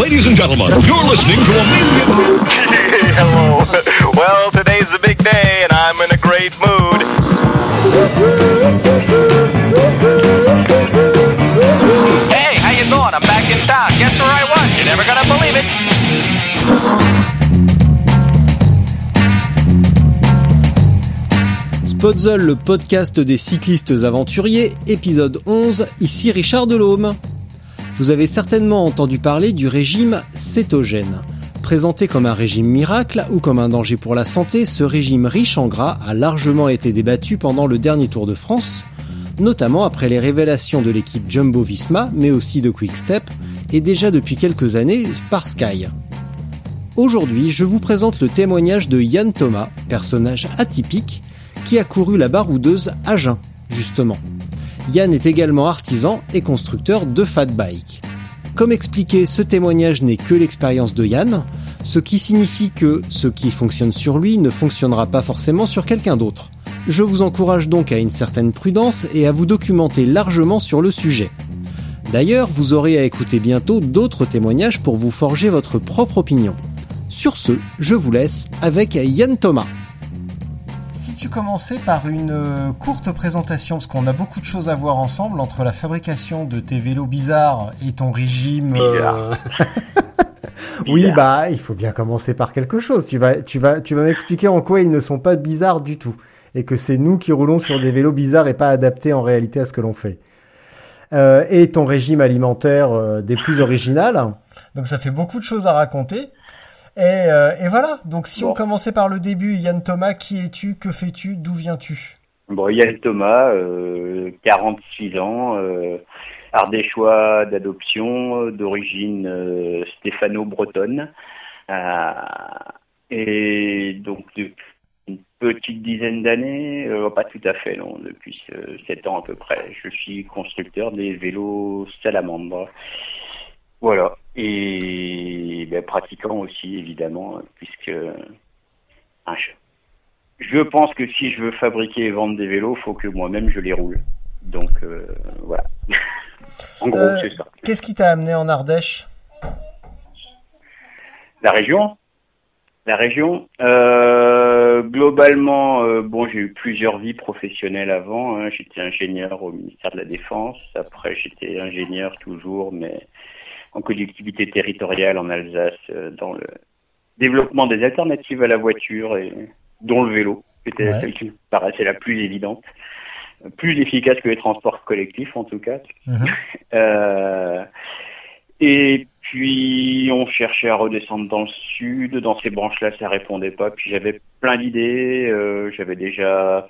Ladies and gentlemen, you're listening to a. Hello. Well, today's a big day, and I'm in a great mood. Hey, how you doing? I'm back in town. Guess where I was? You're never gonna believe it. Podzol, le podcast des cyclistes aventuriers, épisode 11, ici Richard Delhomme. Vous avez certainement entendu parler du régime cétogène. Présenté comme un régime miracle ou comme un danger pour la santé, ce régime riche en gras a largement été débattu pendant le dernier Tour de France, notamment après les révélations de l'équipe Jumbo Visma, mais aussi de Quickstep, et déjà depuis quelques années par Sky. Aujourd'hui, je vous présente le témoignage de Yann Thomas, personnage atypique, qui a couru la baroudeuse à Jeun, justement. Yann est également artisan et constructeur de fat bike. Comme expliqué, ce témoignage n'est que l'expérience de Yann, ce qui signifie que ce qui fonctionne sur lui ne fonctionnera pas forcément sur quelqu'un d'autre. Je vous encourage donc à une certaine prudence et à vous documenter largement sur le sujet. D'ailleurs, vous aurez à écouter bientôt d'autres témoignages pour vous forger votre propre opinion. Sur ce, je vous laisse avec Yann Thomas Commençais par une euh, courte présentation, parce qu'on a beaucoup de choses à voir ensemble entre la fabrication de tes vélos bizarres et ton régime. euh, Oui, bah, il faut bien commencer par quelque chose. Tu vas, tu vas, tu vas m'expliquer en quoi ils ne sont pas bizarres du tout. Et que c'est nous qui roulons sur des vélos bizarres et pas adaptés en réalité à ce que l'on fait. Euh, et ton régime alimentaire euh, des plus originales. Donc ça fait beaucoup de choses à raconter. Et, euh, et voilà, donc si on commençait par le début, Yann Thomas, qui es-tu, que fais-tu, d'où viens-tu? Bon, Yann Thomas, euh, 46 ans, euh, ardéchois d'adoption, euh, d'origine euh, stéphano-bretonne. Euh, et donc, depuis une petite dizaine d'années, euh, pas tout à fait, non, depuis 7 ans à peu près, je suis constructeur des vélos salamandre. Voilà. Et ben, pratiquant aussi, évidemment, puisque un je pense que si je veux fabriquer et vendre des vélos, faut que moi-même je les roule. Donc euh, voilà. en gros, Euh, c'est ça. Qu'est-ce qui t'a amené en Ardèche? La région? La région? Euh, Globalement, euh, bon, j'ai eu plusieurs vies professionnelles avant. hein. J'étais ingénieur au ministère de la Défense. Après, j'étais ingénieur toujours, mais en collectivité territoriale en Alsace, euh, dans le développement des alternatives à la voiture et dont le vélo. C'était Ouais. celle qui me paraissait la plus évidente, plus efficace que les transports collectifs en tout cas. Mhm. Euh, et puis on cherchait à redescendre dans le sud. Dans ces branches-là, ça répondait pas. Puis j'avais plein d'idées. euh, j'avais déjà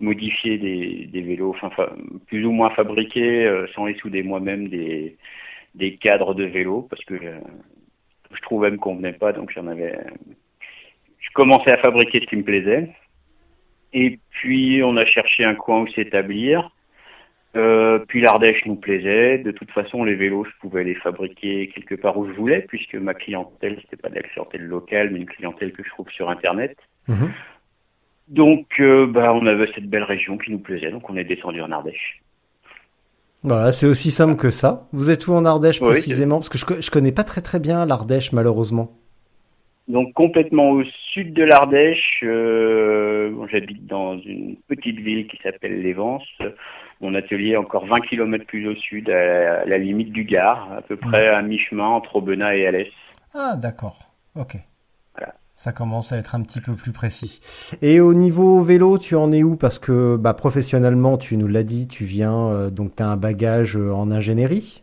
modifié des, des vélos, enfin plus ou moins fabriqués, euh, sans les souder moi-même, des, des cadres de vélos parce que euh, je trouvais me convenait pas. Donc j'en avais. Je commençais à fabriquer ce qui me plaisait. Et puis on a cherché un coin où s'établir. Euh, puis l'Ardèche nous plaisait. De toute façon, les vélos, je pouvais les fabriquer quelque part où je voulais, puisque ma clientèle, c'était pas de la clientèle locale, mais une clientèle que je trouve sur Internet. Mhm. Donc, euh, bah, on avait cette belle région qui nous plaisait, donc on est descendu en Ardèche. Voilà, c'est aussi simple que ça. Vous êtes où en Ardèche Oui, précisément? Parce que je, je connais pas très très bien l'Ardèche malheureusement. Donc complètement au sud de l'Ardèche, euh, bon, j'habite dans une petite ville qui s'appelle Lévence. Mon atelier est encore 20 km plus au sud, à la, à la limite du Gard, à peu près à mi-chemin entre Aubenas et Alès. Ah, d'accord. Ok. Ça commence à être un petit peu plus précis. Et au niveau vélo, tu en es où? Parce que bah, professionnellement, tu nous l'as dit, tu viens, euh, donc tu as un bagage euh, en ingénierie.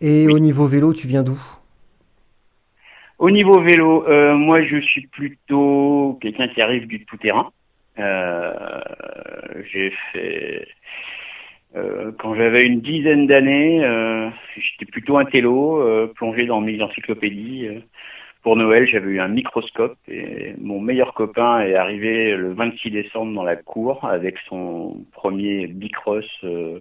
Et au niveau vélo, tu viens d'où? Au niveau vélo, euh, moi je suis plutôt quelqu'un qui arrive du tout-terrain. Euh, j'ai fait Euh, quand j'avais une dizaine d'années, euh, j'étais plutôt un télo, euh, plongé dans mes encyclopédies. Pour Noël, j'avais eu un microscope et mon meilleur copain est arrivé le 26 décembre dans la cour avec son premier bicross euh,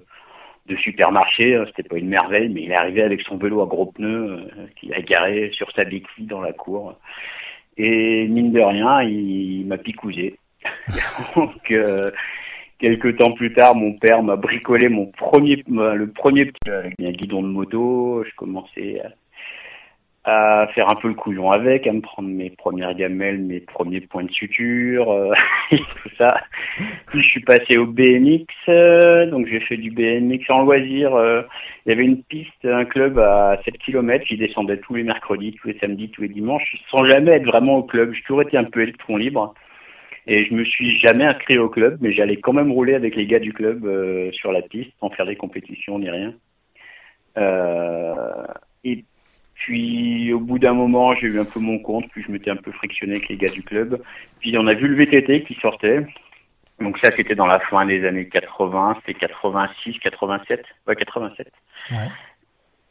de supermarché. C'était pas une merveille, mais il est arrivé avec son vélo à gros pneus euh, qu'il a garé sur sa béquille dans la cour. Et mine de rien, il, m'a picousé. Donc, euh, quelques temps plus tard, mon père m'a bricolé mon premier, le premier petit avec un guidon de moto. Je commençais à à faire un peu le couillon avec, à me prendre mes premières gamelles, mes premiers points de suture, euh, tout ça. Puis je suis passé au BMX, euh, donc j'ai fait du BMX en loisir. Euh, il y avait une piste, un club à 7 km, j'y descendais tous les mercredis, tous les samedis, tous les dimanches, sans jamais être vraiment au club. J'ai toujours été un peu électron libre. Et je me suis jamais inscrit au club, mais j'allais quand même rouler avec les gars du club sur la piste, sans faire des compétitions ni rien. et puis au bout d'un moment, j'ai eu un peu mon compte, puis je m'étais un peu frictionné avec les gars du club. Puis on a vu le VTT qui sortait. Donc ça, c'était dans la fin des années 80, c'était 86, 87, ouais 87. Ouais.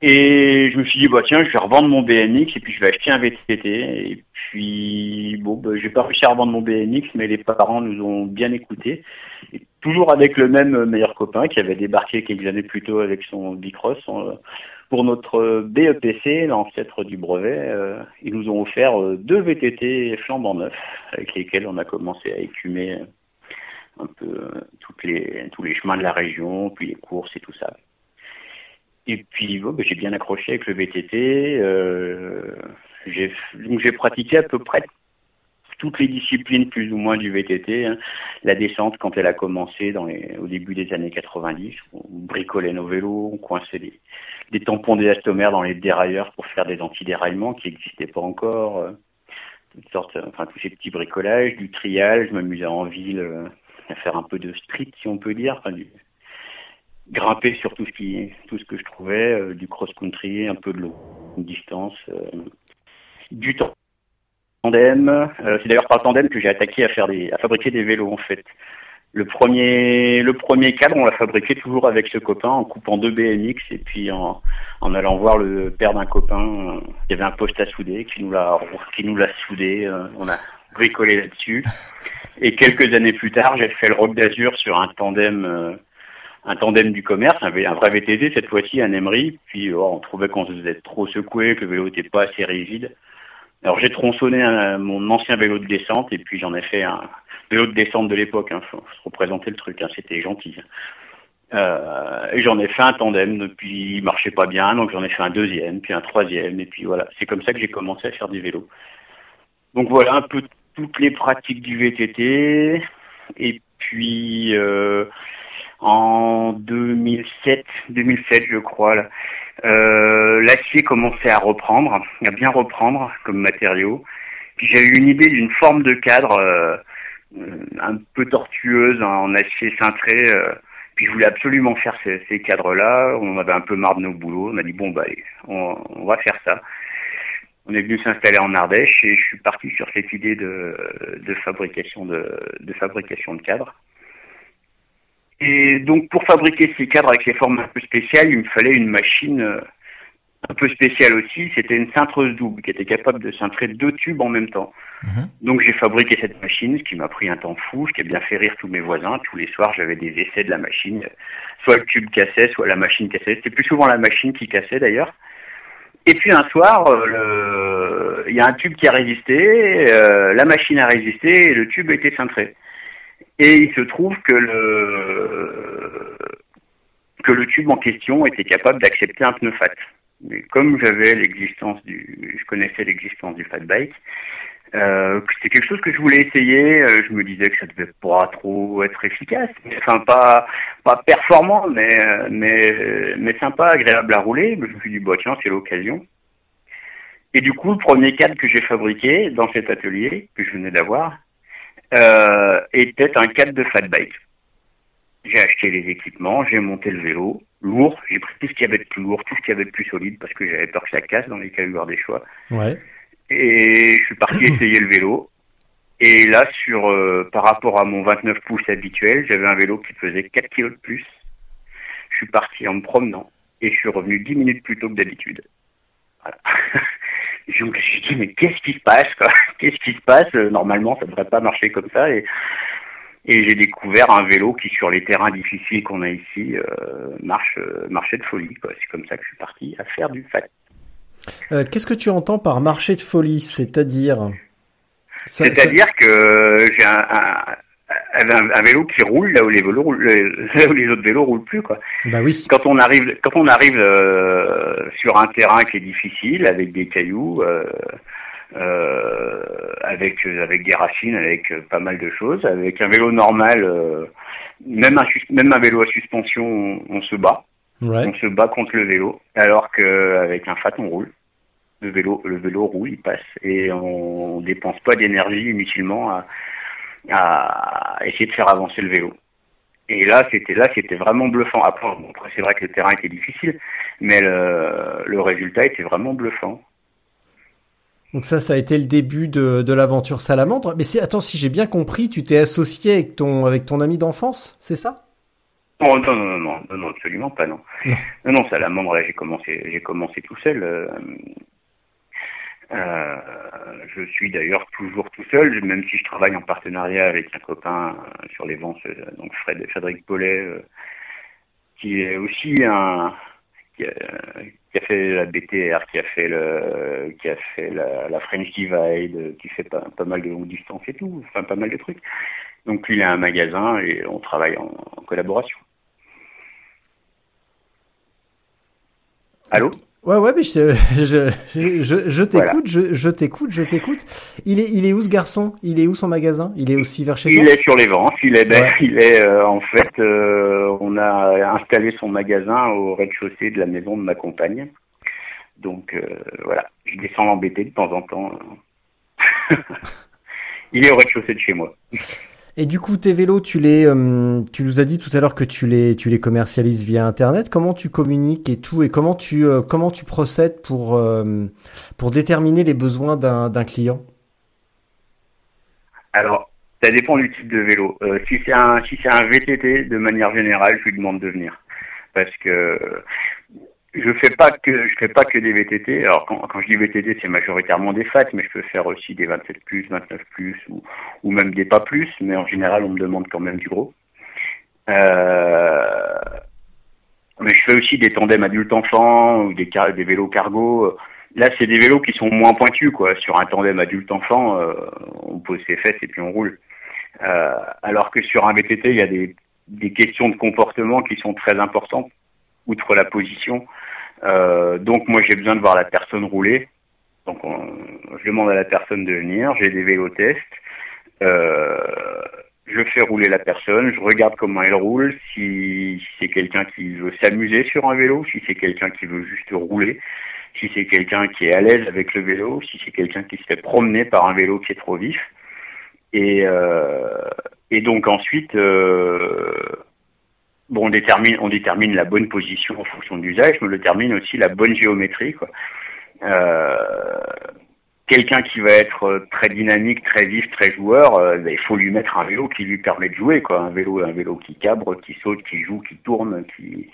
Et je me suis dit bah tiens, je vais revendre mon BMX et puis je vais acheter un VTT. Et puis bon, bah, j'ai pas réussi à revendre mon BMX, mais les parents nous ont bien écoutés. Et toujours avec le même meilleur copain qui avait débarqué quelques années plus tôt avec son Bicross pour notre BEPC, l'ancêtre du brevet, euh, ils nous ont offert euh, deux VTT flambant neufs avec lesquels on a commencé à écumer un peu toutes les, tous les chemins de la région, puis les courses et tout ça. Et puis ben, j'ai bien accroché avec le VTT. Euh, j'ai pratiqué à peu près toutes les disciplines plus ou moins du VTT. Hein. La descente, quand elle a commencé dans les, au début des années 90, on bricolait nos vélos, on coinçait des, des tampons d'élastomère dans les dérailleurs pour faire des anti-déraillements qui n'existaient pas encore. Euh, toutes sortes, enfin tous ces petits bricolages, du trial, je m'amusais en ville euh, à faire un peu de street si on peut dire, enfin, du, grimper sur tout ce qui, tout ce que je trouvais, euh, du cross-country, un peu de longue distance, du temps tandem. Euh, c'est d'ailleurs par tandem que j'ai attaqué à fabriquer des vélos en fait. Le premier, le cadre, on l'a fabriqué toujours avec ce copain en coupant deux BMX et puis en, allant voir le père d'un copain. Il y avait un poste à souder qui nous l'a, qui soudé. Euh, on a bricolé là-dessus. Et quelques années plus tard, j'ai fait le Rock d'Azur sur un tandem, euh, un tandem du commerce, un, vrai VTT cette fois-ci, un Emery. Puis oh, on trouvait qu'on se faisait trop secoué, que le vélo était pas assez rigide. Alors j'ai tronçonné mon ancien vélo de descente et puis j'en ai fait un vélo de descente de l'époque. Hein, faut, se représenter le truc, hein, c'était gentil. Euh, et j'en ai fait un tandem, depuis il marchait pas bien, donc j'en ai fait un deuxième, puis un troisième, et puis voilà. C'est comme ça que j'ai commencé à faire du vélo. Donc voilà un peu toutes les pratiques du VTT. Et puis euh, en 2007, 2007 je crois, là, euh, l'acier commençait à reprendre, à bien reprendre comme matériau. Puis j'ai eu une idée d'une forme de cadre euh, un peu tortueuse en acier cintré. Euh, puis je voulais absolument faire ces, cadres-là. On avait un peu marre de nos boulots. On a dit bon bah on, on va faire ça. On est venu s'installer en Ardèche et je suis parti sur cette idée de fabrication de, de fabrication de cadres. Et donc pour fabriquer ces cadres avec ces formes un peu spéciales, il me fallait une machine euh, un peu spéciale aussi. C'était une cintreuse double qui était capable de cintrer deux tubes en même temps. Mhm. Donc j'ai fabriqué cette machine, ce qui m'a pris un temps fou, ce qui a bien fait rire tous mes voisins. Tous les soirs, j'avais des essais de la machine. Soit le tube cassait, soit la machine cassait. C'était plus souvent la machine qui cassait d'ailleurs. Et puis un soir, euh, il y a un tube qui a résisté, euh, la machine a résisté et le tube a été cintré. Et il se trouve que le que le tube en question était capable d'accepter un pneu fat. Mais comme j'avais l'existence du, je connaissais l'existence du fat bike, euh, c'était quelque chose que je voulais essayer. Euh, je me disais que ça devait pas trop être efficace, enfin pas pas performant, mais mais mais sympa, agréable à rouler. Je me suis dit bah tiens c'est l'occasion. Et du coup le premier cadre que j'ai fabriqué dans cet atelier que je venais d'avoir, euh, était un cadre de fat bike. J'ai acheté les équipements, j'ai monté le vélo, lourd, j'ai pris tout ce qu'il y avait de plus lourd, tout ce qu'il y avait de plus solide parce que j'avais peur que ça casse dans les calibre des choix. Ouais. Et je suis parti essayer le vélo. Et là, sur euh, par rapport à mon 29 pouces habituel, j'avais un vélo qui faisait 4 kilos de plus. suis parti en me promenant et je suis revenu dix minutes plus tôt que d'habitude. Voilà. je me suis dit, mais qu'est-ce qui se passe Qu'est-ce qui se passe? Normalement, ça ne devrait pas marcher comme ça. Et, et j'ai découvert un vélo qui, sur les terrains difficiles qu'on a ici, euh, marche, euh, marchait de folie. C'est comme ça que je suis parti à faire du fat. Euh, Qu'est-ce que tu entends par marché de folie? C'est-à-dire? C'est-à-dire que j'ai un, un, un, un, vélo qui roule là où les vélos roulent, là où les autres vélos roulent plus quoi. Bah oui. Quand on arrive, quand on arrive euh, sur un terrain qui est difficile avec des cailloux, euh, euh, avec avec des racines, avec pas mal de choses, avec un vélo normal, euh, même un même un vélo à suspension, on, on se bat. Ouais. On se bat contre le vélo, alors qu'avec un fat on roule. Le vélo, le vélo roule, il passe et on, on dépense pas d'énergie inutilement à, à essayer de faire avancer le vélo. Et là, c'était là, c'était vraiment bluffant. Après, bon, après c'est vrai que le terrain était difficile, mais le, le résultat était vraiment bluffant. Donc ça, ça a été le début de, de l'aventure Salamandre. Mais c'est, attends, si j'ai bien compris, tu t'es associé avec ton, avec ton ami d'enfance, c'est ça? Oh, non, non, non, non, non, absolument pas, non. Non. Non, non, Salamandre, là, j'ai commencé, j'ai commencé tout seul. Euh, euh, je suis d'ailleurs toujours tout seul, même si je travaille en partenariat avec un copain euh, sur les ventes, euh, donc Fred, Frédéric Paulet, qui est aussi un qui a, fait la BTR, qui a fait le, qui a fait la, French Divide, qui fait pas, pas mal de longue distance et tout, enfin pas mal de trucs. Donc lui, il a un magasin et on travaille en, en collaboration. Allô? Ouais, ouais, mais je, je, je, je t'écoute, Voilà. je, je t'écoute, je t'écoute. Il est, il est où ce garçon? Il est où son magasin? Il est aussi vers chez Il est sur les ventes. Il est, ben, Ouais. il est euh, en fait, euh, on a installé son magasin au rez-de-chaussée de la maison de ma compagne. Donc euh, voilà, je descends l'embêter de temps en temps. il est au rez-de-chaussée de chez moi. Et du coup, tes vélos, tu les, euh, tu nous as dit tout à l'heure que tu les, tu les commercialises via Internet. Comment tu communiques et tout, et comment tu, euh, comment tu procèdes pour, euh, pour déterminer les besoins d'un, client? Alors, ça dépend du type de vélo. Si c'est un si c'est un VTT, de manière générale, je lui demande de venir parce que je fais pas que je fais pas que des VTT. Alors quand, quand je dis VTT, c'est majoritairement des FAT, mais je peux faire aussi des 27 plus, 29 plus ou même des pas plus. Mais en général, on me demande quand même du gros. Euh, mais je fais aussi des tandems adultes-enfants ou des, vélos cargo. Là, c'est des vélos qui sont moins pointus, quoi. Sur un tandem adulte-enfant, euh, on pose ses fesses et puis on roule. Euh, alors que sur un VTT, il y a des questions de comportement qui sont très importantes, outre la position. Euh, donc, moi, j'ai besoin de voir la personne rouler. Donc, on- je demande à la personne de venir. J'ai des vélos tests. Euh, je fais rouler la personne, je regarde comment elle roule, si, c'est quelqu'un qui veut s'amuser sur un vélo, si c'est quelqu'un qui veut juste rouler, si c'est quelqu'un qui est à l'aise avec le vélo, si c'est quelqu'un qui se fait promener par un vélo qui est trop vif. Et, euh, et donc ensuite, euh, bon, on détermine, on détermine la bonne position en fonction de l'usage, mais on détermine aussi la bonne géométrie. Quoi. Euh, quelqu'un qui va être euh, très dynamique, très vif, très joueur, euh, ben, il faut lui mettre un vélo qui lui permet de jouer, quoi. Un vélo, un vélo qui cabre, qui saute, qui joue, qui tourne, qui.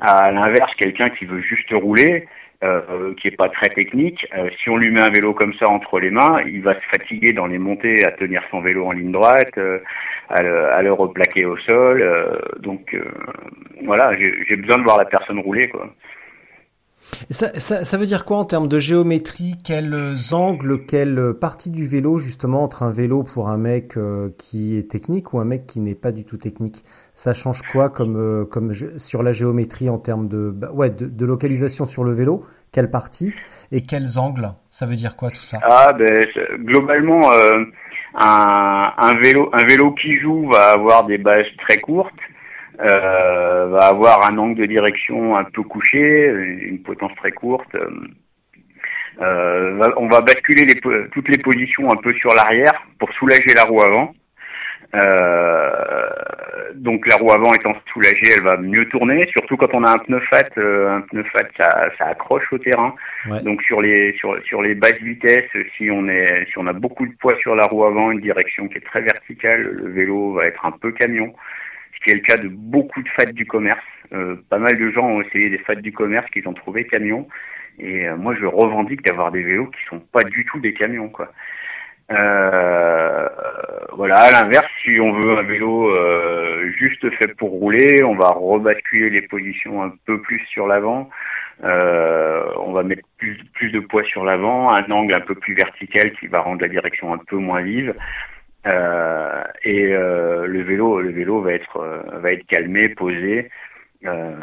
À l'inverse, quelqu'un qui veut juste rouler, euh, qui est pas très technique, euh, si on lui met un vélo comme ça entre les mains, il va se fatiguer dans les montées à tenir son vélo en ligne droite, euh, à, le, à le replaquer au sol. euh, donc euh, voilà, j'ai j'ai besoin de voir la personne rouler, quoi. Ça, ça, ça veut dire quoi en termes de géométrie? Quels angles, quelle partie du vélo justement entre un vélo pour un mec euh, qui est technique ou un mec qui n'est pas du tout technique? Ça change quoi comme, euh, comme sur la géométrie en termes de, bah, ouais, de, localisation sur le vélo? Quelle partie? Et quels angles? Ça veut dire quoi tout ça? Ah ben globalement euh, un, un vélo un vélo qui joue va avoir des bases très courtes, va avoir un angle de direction un peu couché, une potence très courte. euh, euh, on va basculer les, toutes les positions un peu sur l'arrière pour soulager la roue avant. Euh, donc la roue avant étant soulagée, elle va mieux tourner, surtout quand on a un pneu fat. euh, un pneu fat, ça, ça accroche au terrain. Ouais. Donc sur les sur sur les basses vitesses, si on est si on a beaucoup de poids sur la roue avant, une direction qui est très verticale, le vélo va être un peu camion, ce qui est le cas de beaucoup de fats du commerce. Euh, pas mal de gens ont essayé des fats du commerce qu'ils ont trouvé camions. Et euh, moi, je revendique d'avoir des vélos qui sont pas du tout des camions. Euh, voilà, à l'inverse, si on veut un vélo juste fait pour rouler, on va rebasculer les positions un peu plus sur l'avant. On va mettre plus de poids sur l'avant, un angle un peu plus vertical qui va rendre la direction un peu moins vive. Euh, et le vélo, le vélo va être va être calmé, posé, euh,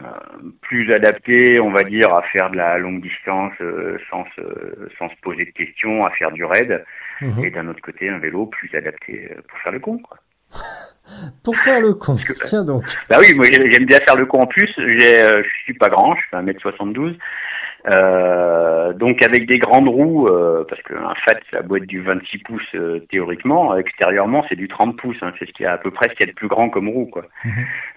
plus adapté, on va dire, à faire de la longue distance euh, sans, se, sans se poser de questions, à faire du raid. Mhm. Et d'un autre côté, un vélo plus adapté euh, pour faire le con. Quoi. pour faire le con, tiens donc. Bah oui, moi j'aime bien faire le con en plus. Je suis pas grand, je fais 1m72. Euh, donc avec des grandes roues, euh, parce qu'un Fat, la boîte du 26 pouces euh, théoriquement, extérieurement c'est du 30 pouces, hein, c'est ce qui est à peu près ce qu'il y a de plus grand comme roue. Quoi.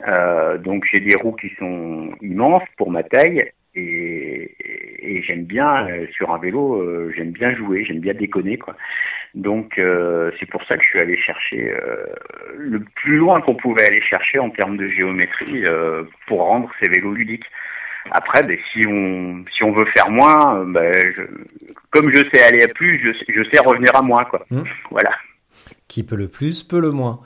Euh, donc j'ai des roues qui sont immenses pour ma taille et, et j'aime bien sur un vélo, j'aime bien jouer, j'aime bien déconner quoi. Donc c'est pour ça que je suis allé chercher le plus loin qu'on pouvait aller chercher en termes de géométrie pour rendre ces vélos ludiques. Après, ben, si on si on veut faire moins, euh, ben, comme je sais aller à plus, je, je sais revenir à moins, quoi. Mmh. Voilà. Qui peut le plus, peut le moins.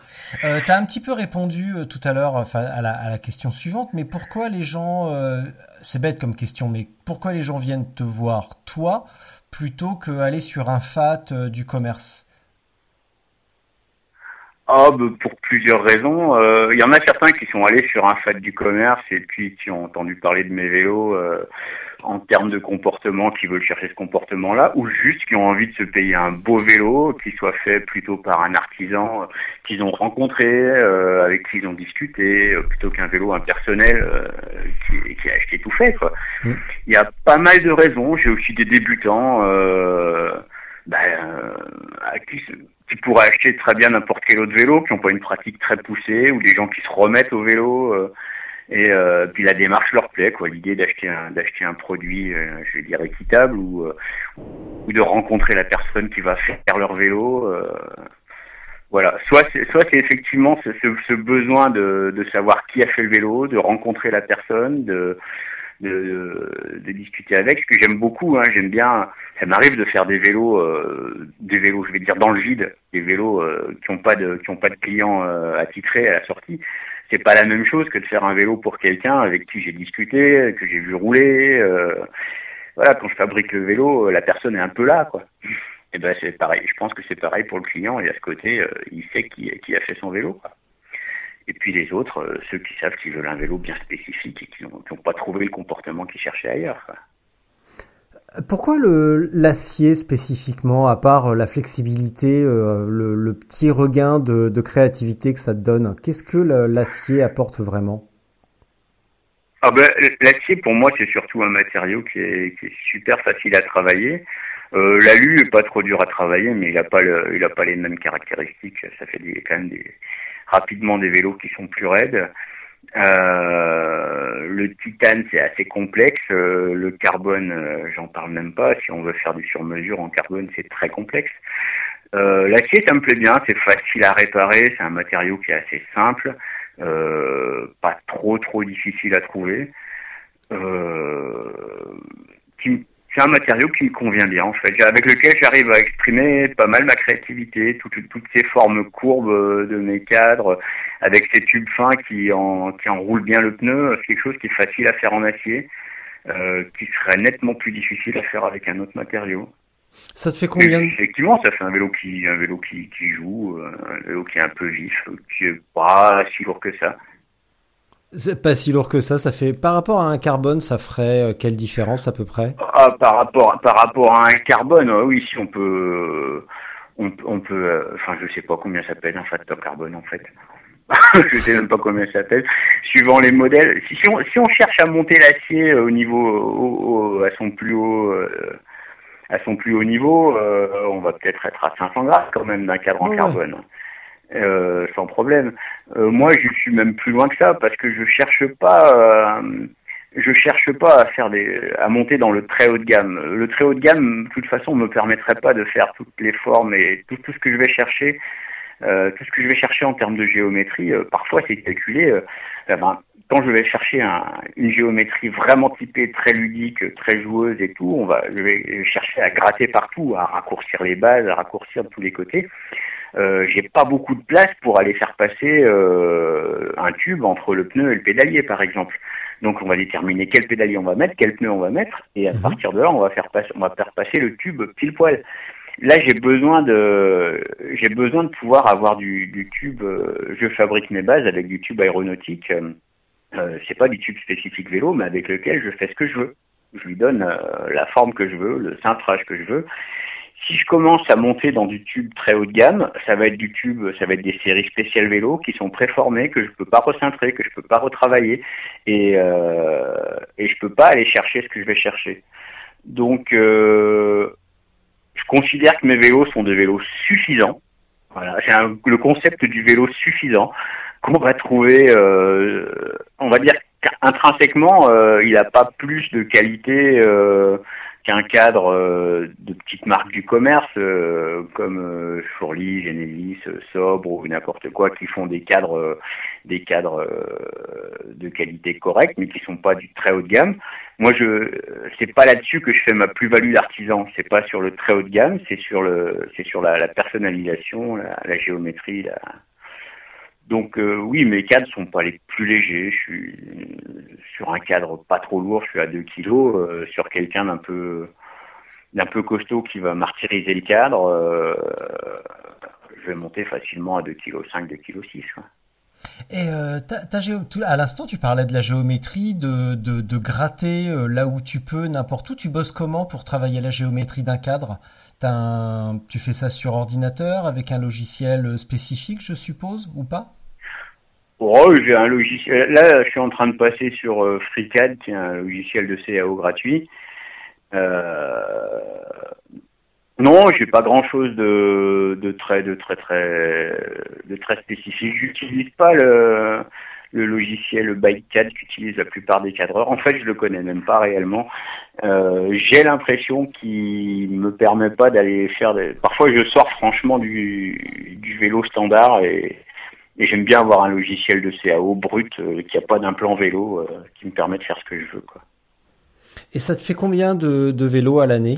Euh, tu as un petit peu répondu euh, tout à l'heure à la, à la question suivante, mais pourquoi les gens, euh, c'est bête comme question, mais pourquoi les gens viennent te voir toi plutôt qu'aller sur un FAT du commerce? Ah, bah, pour plusieurs raisons. Euh, il y en a certains qui sont allés sur un fat du commerce et puis qui ont entendu parler de mes vélos euh, en termes de comportement, qui veulent chercher ce comportement-là, ou juste qui ont envie de se payer un beau vélo qui soit fait plutôt par un artisan euh, qu'ils ont rencontré, avec qui ils ont discuté, plutôt qu'un vélo impersonnel qui, qui, a acheté tout fait. Quoi. Mmh. Il y a pas mal de raisons. J'ai aussi des débutants. Ben, à qui qui pourraient acheter très bien n'importe quel autre vélo, qui n'ont pas une pratique très poussée, ou des gens qui se remettent au vélo. Euh, et euh, puis la démarche leur plaît, quoi. L'idée d'acheter un d'acheter un produit, euh, je vais dire équitable, ou ou de rencontrer la personne qui va faire leur vélo. voilà. Soit c'est soit c'est effectivement ce, ce, besoin de de savoir qui a fait le vélo, de rencontrer la personne, de de, de, discuter avec, ce que j'aime beaucoup. Hein, j'aime bien. Ça m'arrive de faire des vélos, euh, des vélos, je vais dire dans le vide, des vélos euh, qui n'ont pas de qui ont pas de clients euh, attitrés à la sortie. C'est pas la même chose que de faire un vélo pour quelqu'un avec qui j'ai discuté, que j'ai vu rouler. Voilà, quand je fabrique le vélo, la personne est un peu là, quoi. Et ben c'est pareil. Je pense que c'est pareil pour le client. Et à ce côté, il sait qui, a fait son vélo. Et puis les autres, euh, ceux qui savent qu'ils veulent un vélo bien spécifique et qui n'ont pas trouvé le comportement qu'ils cherchaient ailleurs. Pourquoi l'acier spécifiquement, à part la flexibilité, euh, le, petit regain de, de, créativité que ça te donne? Qu'est-ce que l'acier apporte vraiment? Ah ben, L'acier, pour moi, c'est surtout un matériau qui est, qui est super facile à travailler. Euh, L'alu est pas trop dur à travailler, mais il a pas le, il a pas les mêmes caractéristiques. Ça fait des, quand même des, rapidement des vélos qui sont plus raides. Euh, le titane c'est assez complexe, euh, le carbone euh, j'en parle même pas. Si on veut faire du sur-mesure en carbone c'est très complexe. Euh, L'acier ça me plaît bien, c'est facile à réparer, c'est un matériau qui est assez simple, pas trop trop difficile à trouver, c'est un matériau qui me convient bien en fait, avec lequel j'arrive à exprimer pas mal ma créativité, toutes, toutes ces formes courbes euh, de mes cadres, avec ces tubes fins qui, en, qui enroulent bien le pneu, c'est quelque chose qui est facile à faire en acier, euh, qui serait nettement plus difficile à faire avec un autre matériau. Ça te fait combien Effectivement, ça fait un vélo qui, un vélo qui, qui joue, euh, un vélo qui est un peu vif, qui est pas si lourd que ça. C'est pas si lourd que ça. Ça fait par rapport à un carbone, ça ferait euh, quelle différence à peu près? Ah, Par rapport par rapport à un carbone, oui, si on peut, on, on peut. Euh, enfin, je sais pas combien ça pèse un facteur carbone en fait. je sais même pas combien ça pèse. Suivant les modèles, si, si, on, si on cherche à monter l'acier au niveau à son plus haut. à son plus haut niveau, on va peut-être être à 500 grammes quand même d'un cadre en carbone. Euh, sans problème. Euh, moi, je suis même plus loin que ça parce que je cherche pas, euh, je cherche pas à faire des, à monter dans le très haut de gamme. Le très haut de gamme, de toute façon, me permettrait pas de faire toutes les formes et tout, ce que je vais chercher Euh, tout ce que je vais chercher en termes de géométrie, euh, parfois c'est calculé. Euh, eh ben, quand je vais chercher un, une géométrie vraiment typée, très ludique, très joueuse et tout, on va, je vais chercher à gratter partout, à raccourcir les bases, à raccourcir de tous les côtés. Euh, j'ai pas beaucoup de place pour aller faire passer euh, un tube entre le pneu et le pédalier, par exemple. Donc on va déterminer quel pédalier on va mettre, quel pneu on va mettre, et à Mhm. partir de là, on va faire passer, on va faire passer le tube pile poil. Là, j'ai besoin de, j'ai besoin de pouvoir avoir du, du tube. euh, je fabrique mes bases avec du tube aéronautique. Euh, euh, c'est pas du tube spécifique vélo, mais avec lequel je fais ce que je veux. Je lui donne euh, la forme que je veux, le cintrage que je veux. Si je commence à monter dans du tube très haut de gamme, ça va être du tube, ça va être des séries spéciales vélo qui sont préformées, que je peux pas recintrer, que je peux pas retravailler, et euh, et je peux pas aller chercher ce que je vais chercher. Donc, euh, je considère que mes vélos sont des vélos suffisants. Voilà, c'est le concept du vélo suffisant qu'on va trouver. euh, on va dire qu'intrinsèquement, euh, il n'a pas plus de qualité euh, qu'un cadre euh, de petites marques du commerce euh, comme euh, Chourly, Genesis, euh, Sobre ou n'importe quoi qui font des cadres, des cadres de qualité correcte, mais qui sont pas du très haut de gamme. Moi, je c'est pas là-dessus que je fais ma plus-value d'artisan. C'est pas sur le très haut de gamme, c'est sur le, c'est sur la, la personnalisation, la, la géométrie. La... Donc euh, oui, mes cadres sont pas les plus légers. Je suis sur un cadre pas trop lourd, je suis à 2 kilos. euh, sur quelqu'un d'un peu d'un peu costaud qui va martyriser le cadre, euh, je vais monter facilement à 2 kg 5, 2 kg 6. Et euh, à l'instant, tu parlais de la géométrie, de, de, de gratter là où tu peux, n'importe où. Tu bosses comment pour travailler la géométrie d'un cadre? Un- Tu fais ça sur ordinateur avec un logiciel spécifique, je suppose, ou pas? Oh, j'ai un logiciel. Là, je suis en train de passer sur euh, FreeCAD, qui est un logiciel de CAO gratuit. Euh... Non, j'ai pas grand chose de, de très, de très, très, de très spécifique. J'utilise pas le, le logiciel ByteCAD qu'utilisent la plupart des cadreurs. En fait, je le connais même pas réellement. Euh, j'ai l'impression qu'il me permet pas d'aller faire des. Parfois, je sors franchement du, du vélo standard et et j'aime bien avoir un logiciel de CAO brut euh, qui a pas d'implant vélo euh, qui me permet de faire ce que je veux. Quoi. Et ça te fait combien de, de vélos à l'année?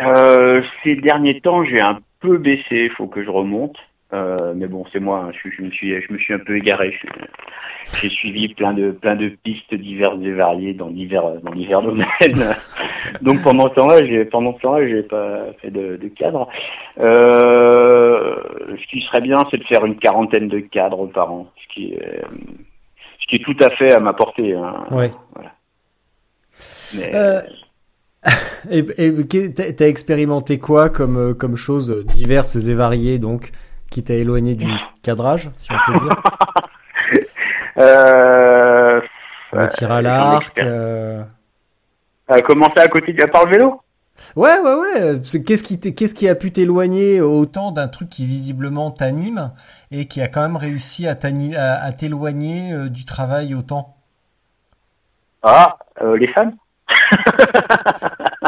Euh, ces derniers temps, j'ai un peu baissé. Il faut que je remonte. Euh, mais bon, c'est moi. hein, je, je me suis, je me suis un peu égaré. J'ai suivi plein de, plein de pistes diverses et variées dans divers, dans divers domaines. Donc pendant ce temps-là, j'ai, pendant ce temps-là, j'ai pas fait de, de cadre. Euh, ce qui serait bien, c'est de faire une quarantaine de cadres par an, ce qui est, ce qui est tout à fait à ma portée. Hein. Ouais. Mais, Euh, Et et t'as expérimenté quoi comme, comme choses diverses et variées, donc, qui t'a éloigné du cadrage, si on peut dire euh, Le tir à ai l'arc euh, Euh, comment ça à côté de à part le vélo? Ouais, ouais, ouais. Qu'est-ce qui, qu'est-ce qui a pu t'éloigner au... Autant d'un truc qui visiblement t'anime et qui a quand même réussi à t'ani- à- à t'éloigner euh, du travail autant? Ah, euh, les femmes?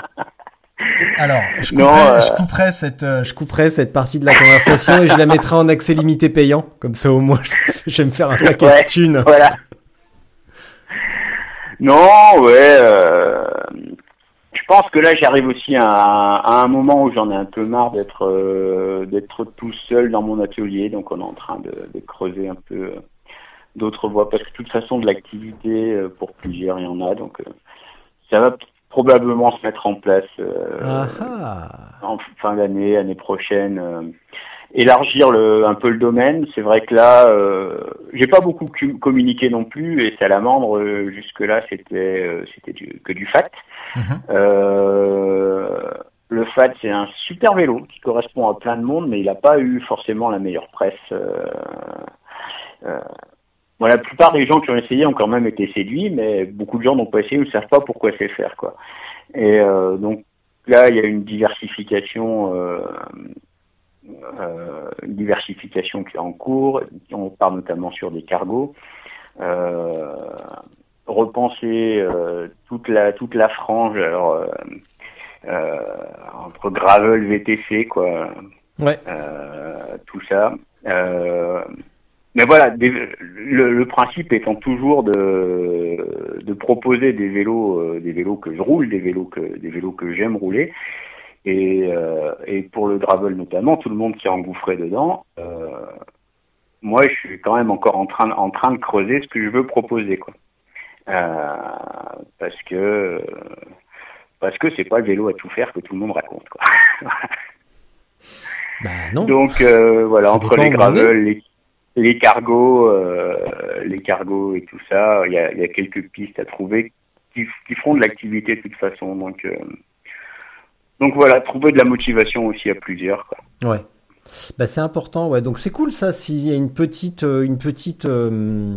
Alors, je Non, couperai, euh, je couperai cette, euh, je couperai cette partie de la conversation et je la mettrai en accès limité payant. Comme ça, au moins, je, vais me faire un paquet Ouais. de thunes. Voilà. Non, ouais. euh, je pense que là, j'arrive aussi à, à un moment où j'en ai un peu marre d'être d'être tout seul dans mon atelier. Donc, on est en train de, de creuser un peu d'autres voies parce que de toute façon, de l'activité pour plusieurs, il y en a. Donc, ça va probablement se mettre en place. euh, en fin d'année, année prochaine, euh, élargir le, un peu le domaine. C'est vrai que là, euh, j'ai pas beaucoup communiqué non plus, et Salamandre euh, jusque là c'était euh, c'était que du fat. Mhm. Euh, le fat c'est un super vélo qui correspond à plein de monde, mais il n'a pas eu forcément la meilleure presse. Bon, la plupart des gens qui ont essayé ont quand même été séduits, mais beaucoup de gens n'ont pas essayé ou ne savent pas pourquoi c'est faire quoi. Et euh, donc là, il y a une diversification, euh, euh, diversification qui est en cours. On part notamment sur des cargos. Euh, repenser euh, toute la toute la frange alors euh, euh, entre gravel VTC quoi Ouais. euh, tout ça. Mais voilà, des- le, le principe étant toujours de, de proposer des vélos, euh, des vélos que je roule, des vélos que des vélos que j'aime rouler. Et, euh, et pour le gravel notamment, tout le monde qui est engouffré dedans. euh, moi, je suis quand même encore en train, en train de creuser ce que je veux proposer, quoi. Parce que parce que c'est pas le vélo à tout faire que tout le monde raconte, quoi. Bah non. Donc voilà, entre les gravels, les, les cargos, euh, les cargos et tout ça, il y a, y a quelques pistes à trouver qui, qui feront de l'activité de toute façon. Donc euh, donc voilà, trouver de la motivation aussi à plusieurs. Quoi. Ouais. Bah c'est important, ouais. Donc c'est cool ça s'il y a une petite, euh, une petite euh,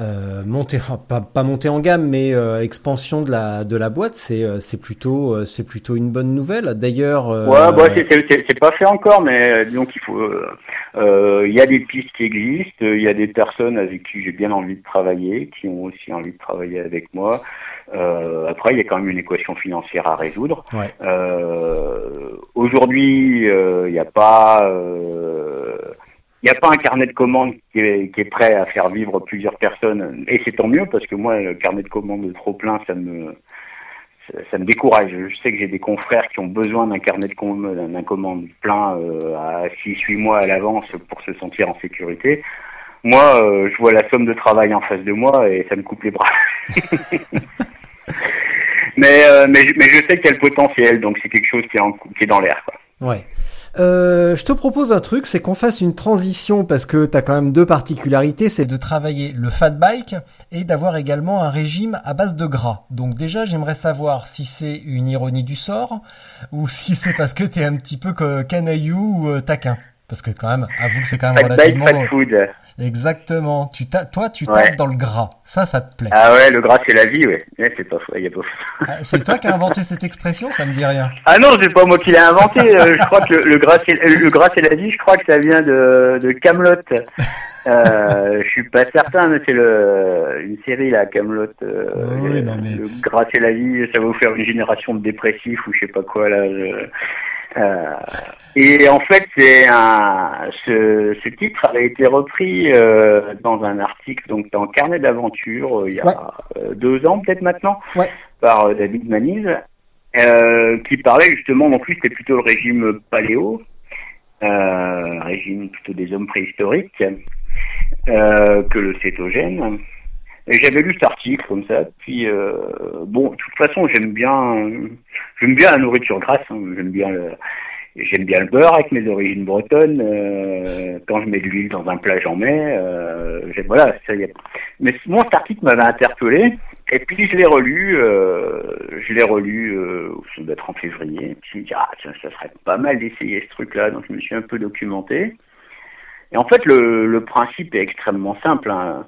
euh, montée, ah, pas, pas montée en gamme, mais euh, expansion de la de la boîte, c'est euh, c'est plutôt euh, c'est plutôt une bonne nouvelle. D'ailleurs. euh, Ouais, bah, c'est- c'est c'est- c'est pas fait encore, mais euh, disons qu'il faut. Il y a des pistes qui existent, il y a des personnes avec qui j'ai bien envie de travailler, qui ont aussi envie de travailler avec moi. Euh, après, il y a quand même une équation financière à résoudre. Ouais. Euh, Aujourd'hui, euh, il n'y a pas. Il n'y a pas un carnet de commandes qui est, prêt à faire vivre plusieurs personnes, et c'est tant mieux parce que moi, le carnet de commandes trop plein, ça me, ça, me décourage. Je sais que j'ai des confrères qui ont besoin d'un carnet de com- d'un commande plein euh, à 6-8 mois à l'avance pour se sentir en sécurité. Moi, euh, je vois la somme de travail en face de moi et ça me coupe les bras. mais, euh, mais, je- sais qu'il y a le potentiel, donc c'est quelque chose qui est, en- qui est dans l'air. Ouais. Euh, je te propose un truc, c'est qu'on fasse une transition parce que t'as quand même deux particularités, c'est de travailler le fat bike et d'avoir également un régime à base de gras. Donc déjà, j'aimerais savoir si c'est une ironie du sort ou si c'est parce que t'es un petit peu canaillou ou euh, taquin. Parce que quand même, avoue que c'est quand même bike, relativement... fat food. Exactement. Tu toi, tu Ouais. tapes dans le gras. Ça, ça te plaît. Ah ouais, le gras c'est la vie, ouais. Ouais, c'est pas faux, y a pas faux. Ah, C'est toi qui as inventé cette expression Ça me dit rien. Ah non, c'est pas moi qui l'ai inventé. euh, je crois que le, le gras, c'est le gras, c'est la vie. Je crois que ça vient de de Camelot. Euh, je suis pas certain, mais c'est le une série là, Camelot. Euh, Oui, le- non, mais- Le gras, c'est la vie. Ça va vous faire une génération de dépressifs ou je sais pas quoi là. je- euh, et en fait, c'est un ce, ce titre avait été repris euh, dans un article donc dans Carnet d'aventure euh, il y a Ouais. euh, deux ans peut-être maintenant Ouais. par David Maniz euh, qui parlait justement, en plus c'était plutôt le régime paléo, euh, régime plutôt des hommes préhistoriques, euh, que le cétogène. Et j'avais lu cet article comme ça, puis euh, bon, de toute façon j'aime bien, j'aime bien la nourriture grasse, hein, j'aime bien le, j'aime bien le beurre avec mes origines bretonnes. euh, quand je mets de l'huile dans un plat, j'en mets. Euh, voilà, ça y est. Mais moi, cet article m'avait interpellé. Et puis je l'ai relu, je l'ai relu, euh, ça doit être en février. Et puis je me dis ah tiens, ça serait pas mal d'essayer ce truc-là. Donc je me suis un peu documenté. Et en fait, le, le principe est extrêmement simple. hein.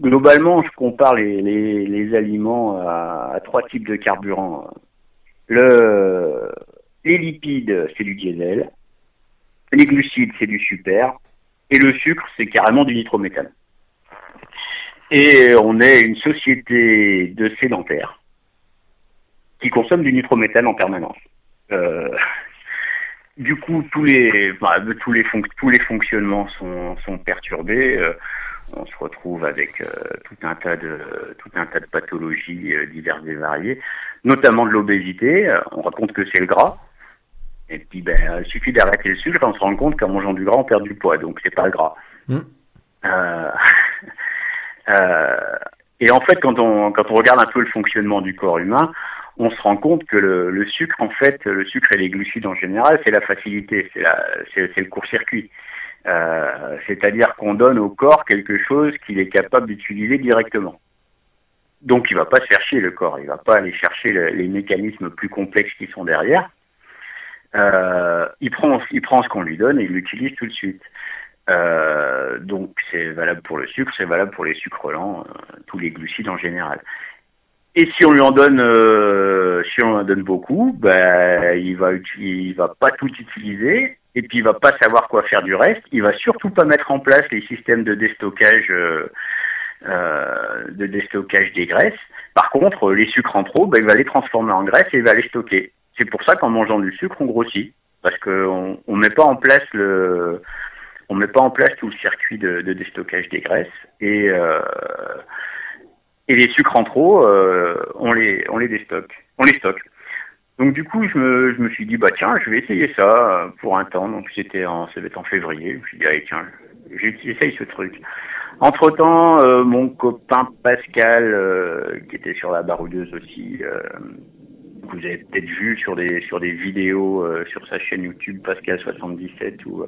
Globalement, je compare les, aliments à, trois types de carburants. Le, les lipides, c'est du diesel. Les glucides, c'est du super. Et le sucre, c'est carrément du nitrométhane. Et on est une société de sédentaires qui consomme du nitrométhane en permanence. Euh, du coup, tous les, bah, tous les, tous les fonctionnements sont, sont perturbés. euh, on se retrouve avec euh, tout un tas de tout un tas de pathologies euh, diverses et variées, notamment de l'obésité. On raconte que c'est le gras. Et puis, ben, il suffit d'arrêter le sucre, on se rend compte qu'en mangeant du gras, on perd du poids, donc c'est pas le gras. Mm. Et en fait, quand on quand on regarde un peu le fonctionnement du corps humain, on se rend compte que le, sucre, en fait, le sucre et les glucides en général, c'est la facilité, c'est le court-circuit. Euh, C'est-à-dire qu'on donne au corps quelque chose qu'il est capable d'utiliser directement. Donc, il va pas chier le corps, il va pas aller chercher le- les mécanismes plus complexes qui sont derrière. Euh, il prend ce qu'on lui donne et il l'utilise tout de suite. Euh, donc c'est valable pour le sucre, c'est valable pour les sucres lents, tous les glucides en général. Et si on lui en donne, euh, si on en donne beaucoup, ben il va il va pas tout utiliser et puis il va pas savoir quoi faire du reste. Il va surtout pas mettre en place les systèmes de déstockage, euh, euh, de déstockage des graisses. Par contre, les sucres en trop, ben, il va les transformer en graisse et il va les stocker. C'est pour ça qu'en mangeant du sucre, on grossit. parce que on, on met pas en place le on met pas en place tout le circuit de, de déstockage des graisses et euh, et les sucres en trop, euh, on les on les déstocke, on les stocke. Donc du coup, je me, je me suis dit bah tiens, je vais essayer ça euh, pour un temps. Donc c'était en ça en février. Je me suis dit allez tiens, j'essaye ce truc. Entre temps, euh, mon copain Pascal, euh, qui était sur la baroudeuse aussi, euh, vous avez peut-être vu sur des sur des vidéos euh, sur sa chaîne YouTube Pascal 77 ou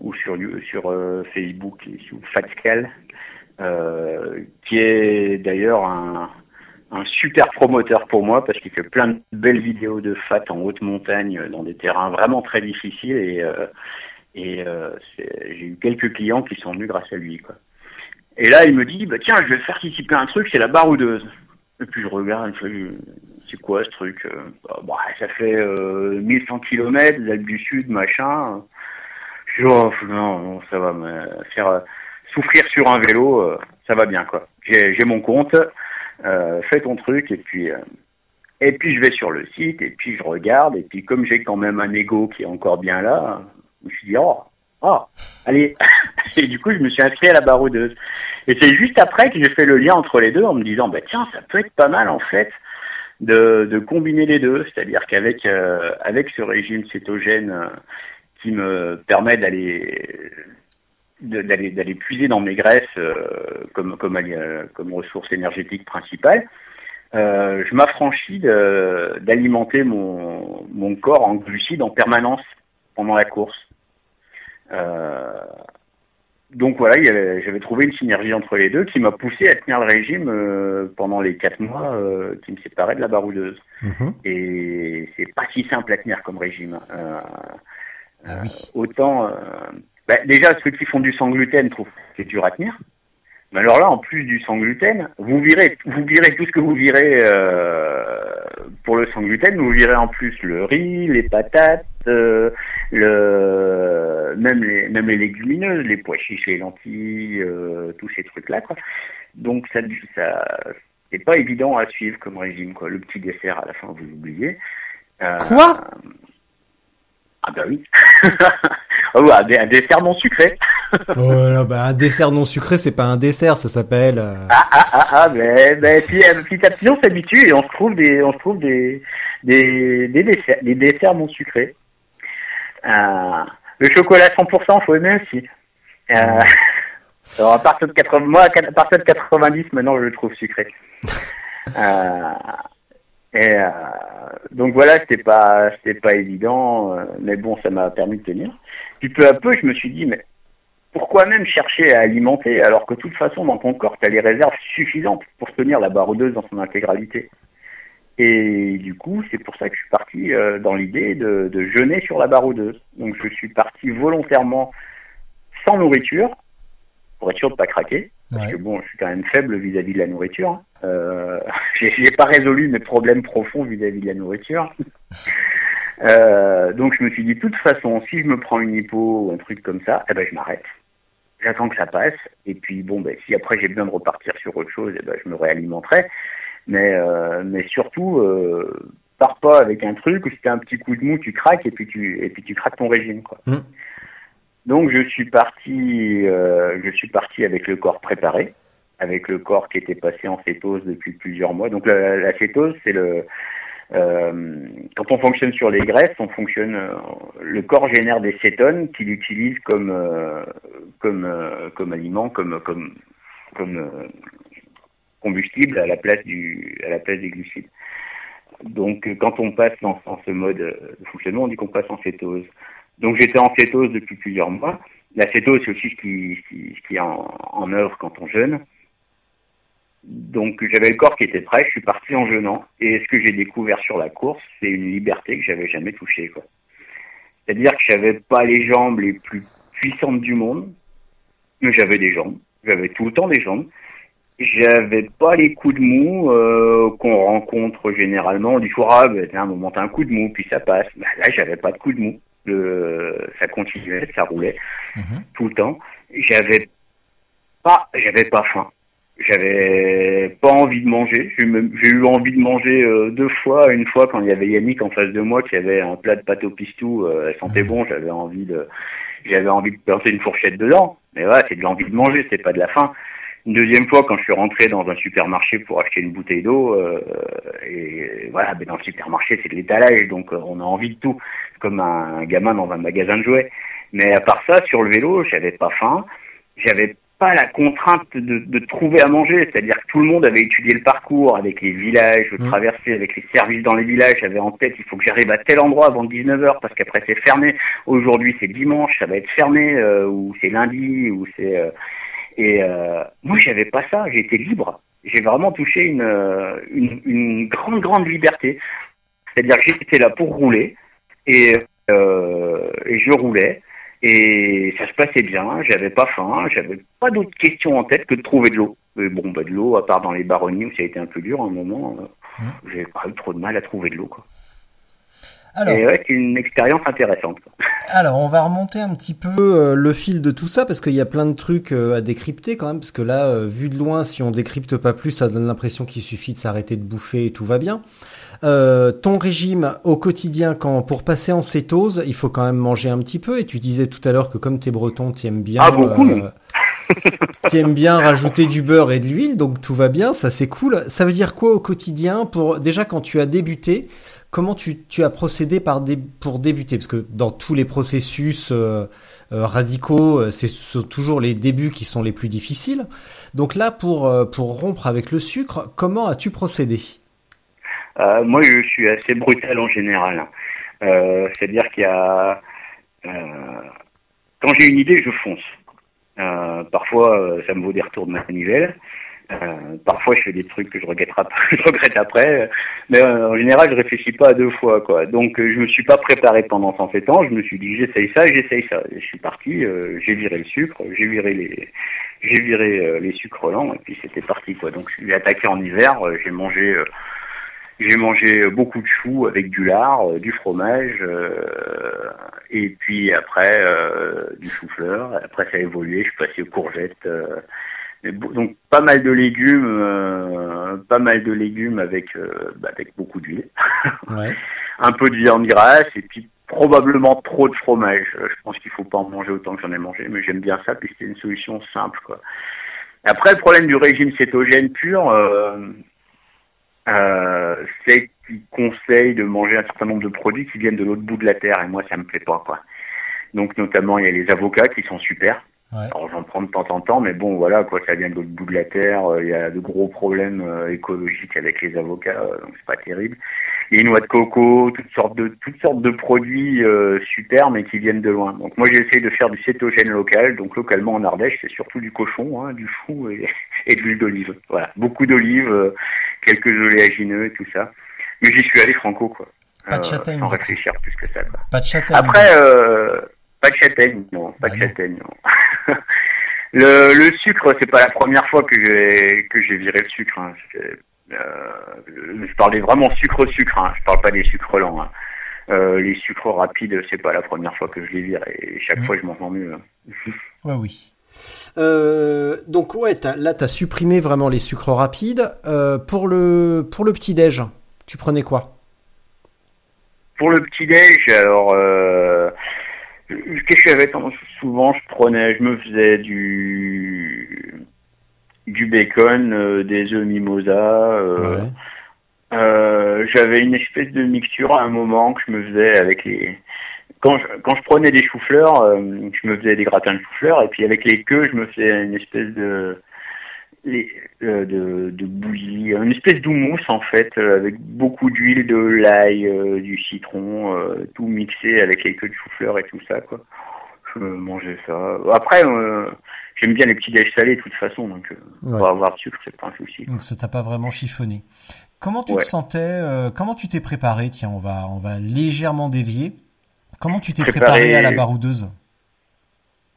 ou sur sur Facebook sous Fatscal, euh, qui est d'ailleurs un super promoteur pour moi parce qu'il fait plein de belles vidéos de fat en haute montagne dans des terrains vraiment très difficiles et euh, et euh, j'ai eu quelques clients qui sont venus grâce à lui quoi. Et là il me dit bah tiens je vais faire participer à un truc c'est la baroudeuse. Et puis je regarde c'est quoi ce truc bah, bah, ça fait euh, 1100 km l'Alpe du Sud machin. Je dis oh, non, ça va me faire euh, souffrir sur un vélo euh, ça va bien quoi. J'ai mon compte euh, fais ton truc et puis euh, et puis je vais sur le site et puis je regarde et puis comme j'ai quand même un ego qui est encore bien là, je me suis dit oh oh allez. Et du coup je me suis inscrit à la baroudeuse et c'est juste après que j'ai fait le lien entre les deux en me disant bah tiens ça peut être pas mal en fait de, de combiner les deux. C'est-à-dire qu'avec avec ce régime cétogène qui me permet d'aller d'aller d'aller puiser dans mes graisses euh, comme comme euh, comme ressource énergétique principale, euh, je m'affranchis d'alimenter mon mon corps en glucides en permanence pendant la course. Donc voilà, j'avais trouvé une synergie entre les deux qui m'a poussé à tenir le régime pendant les quatre mois qui me séparaient de la baroudeuse. Mmh. Et c'est pas si simple à tenir comme régime. Ah oui. autant bah, déjà, ceux qui font du sans gluten trouvent que c'est dur à tenir. Mais alors là, en plus du sans gluten, vous virez, vous virez tout ce que vous virez euh, pour le sans gluten, vous virez en plus le riz, les patates, euh, le même les même les légumineuses, les pois chiches, les lentilles, euh, tous ces trucs là quoi. Donc ça ça c'est pas évident à suivre comme régime quoi. Le petit dessert à la fin vous oubliez. Euh, quoi? Ah bah oui. oh, un dessert non sucré. oh, bah, un dessert non sucré, c'est pas un dessert, ça s'appelle. Euh... Ah ah ah ah, mais, mais puis, petit à petit on s'habitue et on se trouve des on se trouve des des, des desserts des desserts non sucrés. Euh, le chocolat 100%, faut aimer aussi. Euh, alors à partir de 80, moi à partir de 90 maintenant je le trouve sucré. Euh, et euh, donc voilà, c'était pas c'était pas évident, euh, mais bon, ça m'a permis de tenir. Puis peu à peu, je me suis dit, mais pourquoi même chercher à alimenter alors que de toute façon dans ton corps tu as les réserves suffisantes pour tenir la baroudeuse dans son intégralité. Et du coup, c'est pour ça que je suis parti euh, dans l'idée de, de jeûner sur la baroudeuse. Donc je suis parti volontairement sans nourriture pour être sûr de pas craquer. Parce que bon, je suis quand même faible vis-à-vis de la nourriture. hein. Euh, j'ai pas résolu mes problèmes profonds vis-à-vis de la nourriture. Euh, donc je me suis dit, de toute façon, si je me prends une hypo ou un truc comme ça, eh ben je m'arrête. J'attends que ça passe. Et puis bon, ben si après j'ai besoin de repartir sur autre chose, eh ben je me réalimenterai. Mais euh, mais surtout, euh, pars pas avec un truc où si t'as un petit coup de mou, tu craques et puis tu et puis tu craques ton régime quoi. Mm. Donc je suis parti, je suis parti avec le corps préparé, avec le corps qui était passé en cétose depuis plusieurs mois. Donc la, cétose, c'est le euh, quand on fonctionne sur les graisses, on fonctionne, euh, le corps génère des cétones qu'il utilise comme euh, comme comme aliment, comme comme comme combustible à la place du à la place des glucides. Donc quand on passe dans, ce mode de fonctionnement, on dit qu'on passe en cétose. Donc j'étais en cétose depuis plusieurs mois. La cétose, c'est aussi ce qui, ce qui, est en œuvre quand on jeûne. Donc j'avais le corps qui était prêt, je suis parti en jeûnant. Et ce que j'ai découvert sur la course, c'est une liberté que j'avais jamais touchée. quoi. C'est-à-dire que j'avais pas les jambes les plus puissantes du monde, mais j'avais des jambes. J'avais tout le temps des jambes. J'avais pas les coups de mou euh, qu'on rencontre généralement. On dit ah, ben, tiens, un moment, t'as un coup de mou, puis ça passe. Ben, là, j'avais pas de coup de mou. Le, ça continuait, ça roulait Mhm. tout le temps. J'avais pas, j'avais pas faim. J'avais pas envie de manger. J'ai eu envie de manger euh, deux fois. Une fois quand il y avait Yannick en face de moi qui avait un plat de pâte au pistou, euh, elle sentait bon. J'avais envie de, j'avais envie de planter une fourchette dedans. Mais voilà, c'est de l'envie de manger, c'est pas de la faim. Une deuxième fois quand je suis rentré dans un supermarché pour acheter une bouteille d'eau, euh, et voilà, ben dans le supermarché c'est de l'étalage, donc euh, on a envie de tout, comme un gamin dans un magasin de jouets. Mais à part ça, sur le vélo, j'avais pas faim, j'avais pas la contrainte de, de trouver à manger, c'est-à-dire que tout le monde avait étudié le parcours avec les villages, Mm. traversés avec les services dans les villages, j'avais en tête il faut que j'arrive à tel endroit avant 19h parce qu'après c'est fermé. Aujourd'hui c'est dimanche, ça va être fermé euh, ou c'est lundi ou c'est euh, et euh, moi j'avais pas ça, j'étais libre. J'ai vraiment touché une, une une grande grande liberté. C'est-à-dire que j'étais là pour rouler et et je roulais et ça se passait bien, j'avais pas faim, j'avais pas d'autres questions en tête que de trouver de l'eau. Mais bon, bah de l'eau, à part dans les baronnies où ça a été un peu dur à un moment, euh, j'ai pas eu trop de mal à trouver de l'eau. Quoi. Alors, Et ouais, c'est une expérience intéressante. alors, on va remonter un petit peu. peu euh, le fil de tout ça parce qu'il y a plein de trucs euh, à décrypter quand même parce que là euh, vu de loin si on décrypte pas plus ça donne l'impression qu'il suffit de s'arrêter de bouffer et tout va bien. Euh, ton régime au quotidien quand pour passer en cétose il faut quand même manger un petit peu. Et tu disais tout à l'heure que comme t'es breton t'aimes bien Ah, beaucoup, t'aimes bien rajouter du beurre et de l'huile donc tout va bien ça c'est cool. Ça veut dire quoi au quotidien pour déjà quand tu as débuté comment tu, tu as procédé par dé- pour débuter? Parce que dans tous les processus euh, euh, radicaux, euh, c'est ce sont toujours les débuts qui sont les plus difficiles. Donc là, pour, euh, pour rompre avec le sucre, comment as-tu procédé? Euh, moi, je suis assez brutal en général. Euh, C'est-à-dire qu'il y a... euh, quand j'ai une idée, je fonce. Parfois, ça me vaut des retours de manivelle. Euh, parfois, je fais des trucs que je regrette après, je. Mais en général, je réfléchis pas à deux fois, quoi. Donc, euh, je me suis pas préparé pendant 107 ans. Je me suis dit, j'essaye ça, j'essaye ça. Et je suis parti. j'ai viré le sucre, j'ai viré les, j'ai viré les sucres lents, et puis c'était parti, quoi. Donc, j'ai attaqué en hiver. j'ai mangé. J'ai mangé beaucoup de choux avec du lard, euh, du fromage, euh, et puis après euh, du chou-fleur. Après ça a évolué, je suis passé aux courgettes. euh, donc pas mal de légumes, euh, pas mal de légumes avec euh, bah, avec beaucoup d'huile, Ouais. un peu de viande grasse et puis probablement trop de fromage. Je pense qu'il faut pas en manger autant que j'en ai mangé, mais j'aime bien ça puis c'était une solution simple quoi. Après le problème du régime cétogène pur. Euh, c'est qu'ils conseillent de manger un certain nombre de produits qui viennent de l'autre bout de la terre et moi ça me plaît pas quoi. Donc notamment il y a les avocats qui sont super. Ouais. Alors j'en prends de temps en temps mais bon voilà quoi ça vient de l'autre bout de la terre, Euh, il y a de gros problèmes euh, écologiques avec les avocats euh, donc c'est pas terrible. Les noix de coco, toutes sortes de toutes sortes de produits euh, super mais qui viennent de loin. Donc moi j'essaie de faire du cétogène local donc localement en Ardèche c'est surtout du cochon, hein, du chou et, et de l'huile d'olive. Voilà beaucoup d'olives. euh, quelques oléagineux et tout ça. Mais j'y suis allé franco, quoi. Pas de châtaigne, Sans réfléchir plus que ça, quoi. Pas de châtaigne. Après, euh, pas de châtaigne, non, pas de non. châtaigne, non. le, le sucre, c'est pas la première fois que j'ai que j'ai viré le sucre. Hein. Euh, je parlais vraiment sucre-sucre, hein. je parle pas des sucres lents. Hein. Euh, les sucres rapides, c'est pas la première fois que je les vire et chaque Mhm. fois je m'en sens mieux. hein. Ouais, oui. Euh, donc ouais, t'as- là t'as supprimé vraiment les sucres rapides. Euh, pour le pour le petit déj, tu prenais quoi? Pour le petit déj, alors euh, qu'est-ce que j'avais tendance souvent je prenais, je me faisais du du bacon, euh, des œufs mimosa. euh, Ouais. euh, j'avais une espèce de mixture à un moment que je me faisais avec les quand je, quand je prenais des choux-fleurs, je me faisais des gratins de choux-fleurs et puis avec les queues, je me faisais une espèce de les- euh, de, de bouillie, une espèce d'houmous en fait, euh, avec beaucoup d'huile, de l'ail, euh, du citron, euh, tout mixé avec les queues de chou-fleur et tout ça quoi. Je mangeais ça. Après, euh, j'aime bien les petits déj salés de toute façon, donc euh, Ouais. pour avoir de sucre, c'est pas un souci. Donc ça t'a pas vraiment chiffonné. Comment tu Ouais. te sentais euh, Comment tu t'es préparé? Tiens, on va on va légèrement dévier. Comment tu t'es Préparé- préparé à la baroudeuse?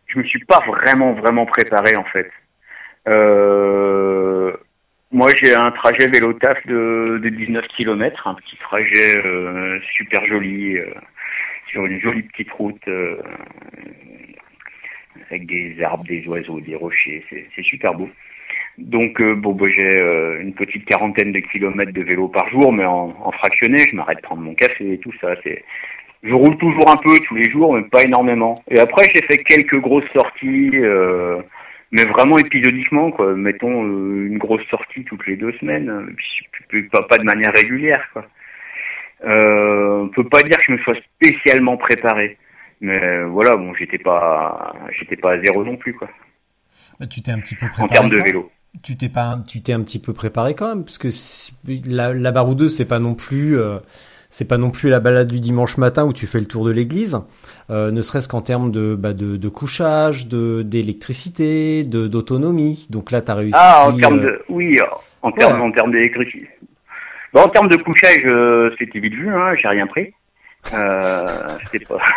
Je me suis pas vraiment vraiment préparé en fait. Euh, moi j'ai un trajet vélo taf de, de 19 km, un petit trajet euh, super joli euh, sur une jolie petite route avec des arbres, des oiseaux, des rochers, c'est super beau. Donc bon, bah, j'ai une petite quarantaine de kilomètres de vélo par jour, mais en, fractionné, je m'arrête prendre mon café et tout ça. Je roule toujours un peu tous les jours, mais pas énormément. Et après, j'ai fait quelques grosses sorties, mais vraiment épisodiquement, quoi. Mettons euh, une grosse sortie toutes les deux semaines, puis, pas, pas de manière régulière, quoi. Euh, on peut pas dire que je me sois spécialement préparé, mais voilà, bon, j'étais pas, j'étais pas à zéro non plus, quoi. Bah, tu t'es un petit peu préparé. En termes de vélo. Tu t'es pas. Tu t'es un petit peu préparé quand même, parce que si- la, la baroudeuse, c'est pas non plus, euh, c'est pas non plus la balade du dimanche matin où tu fais le tour de l'église, euh, ne serait-ce qu'en termes de, bah, de, de couchage, de d'électricité, de d'autonomie. Donc là, t'as réussi. Ah, en termes euh, de, oui, en termes, Ouais. en termes d'électricité. Bon, en termes de couchage, euh, c'était vite vu, hein, j'ai rien pris. Euh, pas.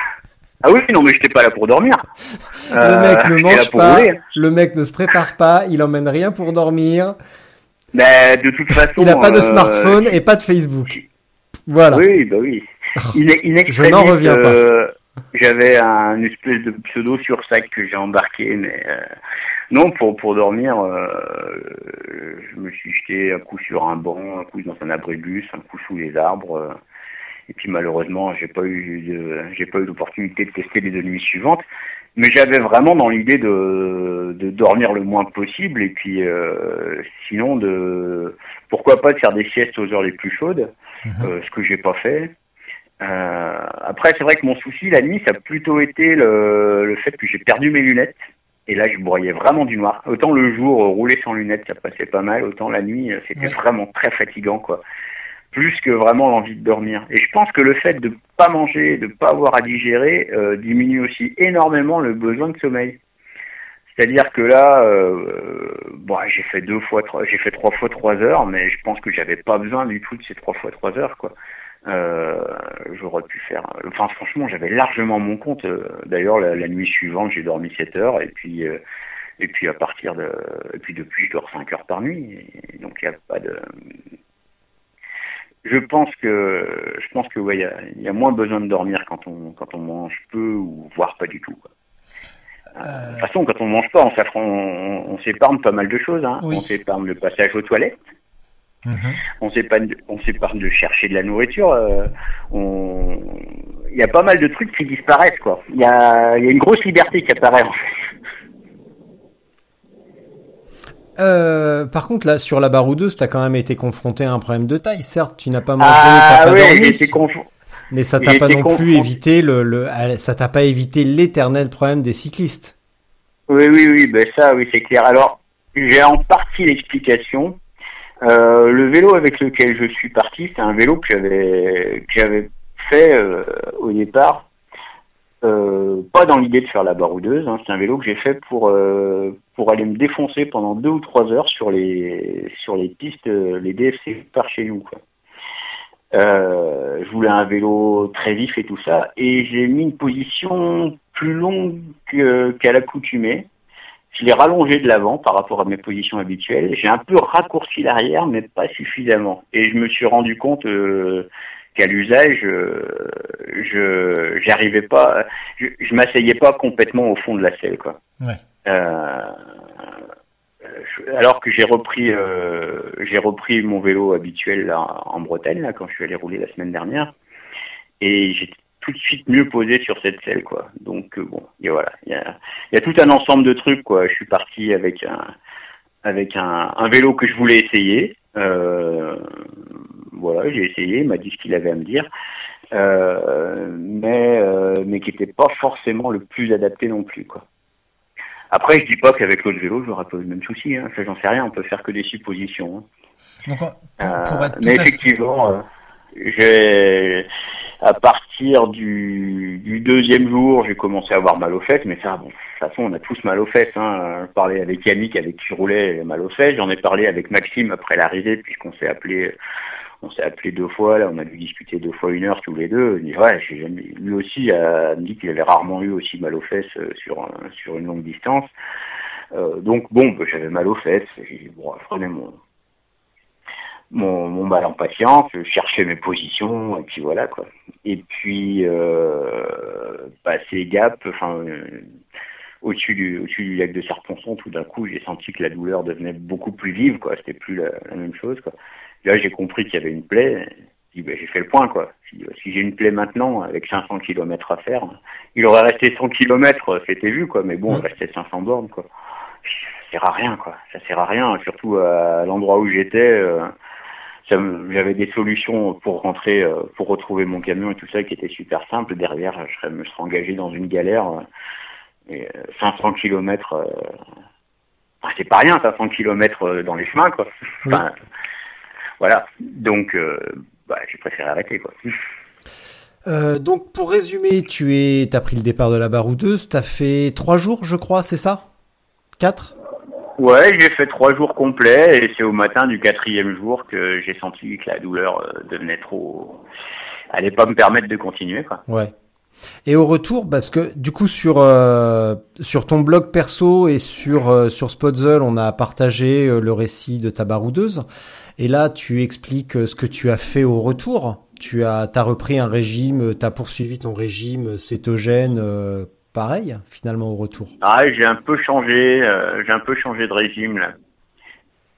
Ah oui, non, mais j'étais pas là pour dormir. Le Euh, mec ne là mange pas, rouler. le mec ne se prépare pas, il emmène rien pour dormir, Mais de toute façon. il a pas de euh, smartphone et pas de Facebook. Voilà. Oui, bah oui. In, in Je n'en extremis, reviens pas. euh, J'avais un espèce de pseudo sur sac que j'ai embarqué, mais euh, non, pour pour dormir, euh, je me suis jeté un coup sur un banc, un coup dans un abribus, un coup sous les arbres. euh, et puis malheureusement, j'ai pas eu j'ai pas eu l'opportunité de tester les deux nuits suivantes. Mais j'avais vraiment dans l'idée de, de dormir le moins possible et puis euh, sinon de pourquoi pas de faire des siestes aux heures les plus chaudes, euh, ce que j'ai pas fait. Euh, après, c'est vrai que mon souci la nuit, ça a plutôt été le, le fait que j'ai perdu mes lunettes. Et là, je broyais vraiment du noir. Autant le jour, rouler sans lunettes, ça passait pas mal. Autant la nuit, c'était Ouais. vraiment très fatigant, quoi. Plus que vraiment l'envie de dormir. Et je pense que le fait de pas manger, de pas avoir à digérer, euh, diminue aussi énormément le besoin de sommeil. C'est-à-dire que là, euh, bon, j'ai fait deux fois, j'ai fait trois fois trois heures, mais je pense que j'avais pas besoin du tout de ces trois fois trois heures, quoi. Euh, j'aurais pu faire. Enfin, franchement, j'avais largement mon compte. D'ailleurs, la, nuit suivante, j'ai dormi 7 heures, et puis, et puis à partir de, et puis depuis, je dors 5 heures par nuit. Donc, il n'y a pas de. Je pense que, je pense que, ouais, il y y a moins besoin de dormir quand on, quand on mange peu ou voire pas du tout. Quoi. Euh, De toute façon, quand on mange pas, on, s'affron- on, on s'épargne pas mal de choses. Hein. Oui. On s'épargne le passage aux toilettes Mhm. on s'épargne on s'épargne de chercher de la nourriture euh, on il y a pas mal de trucs qui disparaissent quoi il y a il y a une grosse liberté qui apparaît en fait Euh, par contre, là, sur la baroudeuse, t'as quand même été confronté à un problème de taille. Certes, tu n'as pas mangé, ah t'as pas oui dormi, mais ça t'a pas non plus évité le, le, ça t'a pas évité l'éternel problème des cyclistes. oui oui oui ben ça oui c'est clair alors j'ai en partie l'explication Euh, le vélo avec lequel je suis parti c'est un vélo que j'avais que j'avais fait euh, au départ Euh, pas dans l'idée de faire la baroudeuse, hein. c'est un vélo que j'ai fait pour euh, pour aller me défoncer pendant deux ou trois heures sur les sur les pistes, euh, les DFC par chez nous. Quoi. Euh, je voulais un vélo très vif et tout ça, et j'ai mis une position plus longue qu'à l'accoutumée. Je l'ai rallongé de l'avant par rapport à mes positions habituelles. J'ai un peu raccourci l'arrière, mais pas suffisamment. Et je me suis rendu compte euh, qu'à l'usage, euh, je j'arrivais pas, je, je m'asseyais pas complètement au fond de la selle, quoi. Ouais. Euh, alors que j'ai repris, euh, j'ai repris mon vélo habituel là, en Bretagne là, quand je suis allé rouler la semaine dernière, et j'étais tout de suite mieux posé sur cette selle, quoi. Donc euh, bon, et voilà, il y a, il y a tout un ensemble de trucs, quoi. Je suis parti avec un, avec un, un vélo que je voulais essayer. Euh, voilà, j'ai essayé, il m'a dit ce qu'il avait à me dire, euh, mais euh, mais qui n'était pas forcément le plus adapté non plus, quoi. Après, je dis pas qu'avec l'autre vélo, j'aurais pas eu le même souci. Hein. Ça, j'en sais rien. On peut faire que des suppositions. hein. Donc, pour, Euh, pour être tout mais effectivement, j'ai à partir du, du deuxième jour, j'ai commencé à avoir mal aux fesses. Mais ça, bon, de toute façon, on a tous mal aux fesses. Hein. Je parlais avec Yannick, avec qui je roulais, mal aux fesses. J'en ai parlé avec Maxime après l'arrivée, puisqu'on s'est appelé. On s'est appelé deux fois, là, on a dû discuter deux fois une heure tous les deux. Ouais, lui aussi a me dit qu'il avait rarement eu aussi mal aux fesses euh, sur un- sur une longue distance. Euh, donc bon, bah, j'avais mal aux fesses. J'ai dit, bon, je prenais mon mon, mon mal en patience, je cherchais mes positions et puis voilà quoi. Et puis euh, passé Gap, enfin euh, au-dessus du, au-dessus du lac de Serponçon, tout d'un coup, j'ai senti que la douleur devenait beaucoup plus vive, quoi. C'était plus la, la même chose, quoi. Là, j'ai compris qu'il y avait une plaie. J'ai ben, j'ai fait le point, quoi. Si, si j'ai une plaie maintenant, avec 500 km à faire, il aurait resté 100 km, c'était vu, quoi. Mais bon, il restait 500 bornes, quoi. Ça sert à rien, quoi. Ça sert à rien, surtout à l'endroit où j'étais. euh, j'avais des solutions pour rentrer, euh, pour retrouver mon camion et tout ça qui était super simple. Derrière, je serais, me serais engagé dans une galère. et, euh, 500 km, euh, enfin, c'est pas rien, 500 km dans les chemins, quoi. Enfin, voilà. Donc, euh, bah, j'ai préféré arrêter, quoi. Euh, donc pour résumer, tu es, t'as pris le départ de la baroudeuse, t'as fait trois jours, je crois, c'est ça? Quatre? Ouais, j'ai fait trois jours complets et c'est au matin du quatrième jour que j'ai senti que la douleur euh, devenait trop, allait pas me permettre de continuer, quoi. Ouais. Et au retour, parce que du coup sur euh, sur ton blog perso et sur euh, sur Spotzel, on a partagé le récit de ta baroudeuse. Et là, tu expliques euh, ce que tu as fait au retour. Tu as t'as repris un régime, t'as poursuivi ton régime cétogène, euh, pareil finalement au retour. Ah, j'ai un peu changé, euh, j'ai un peu changé de régime là.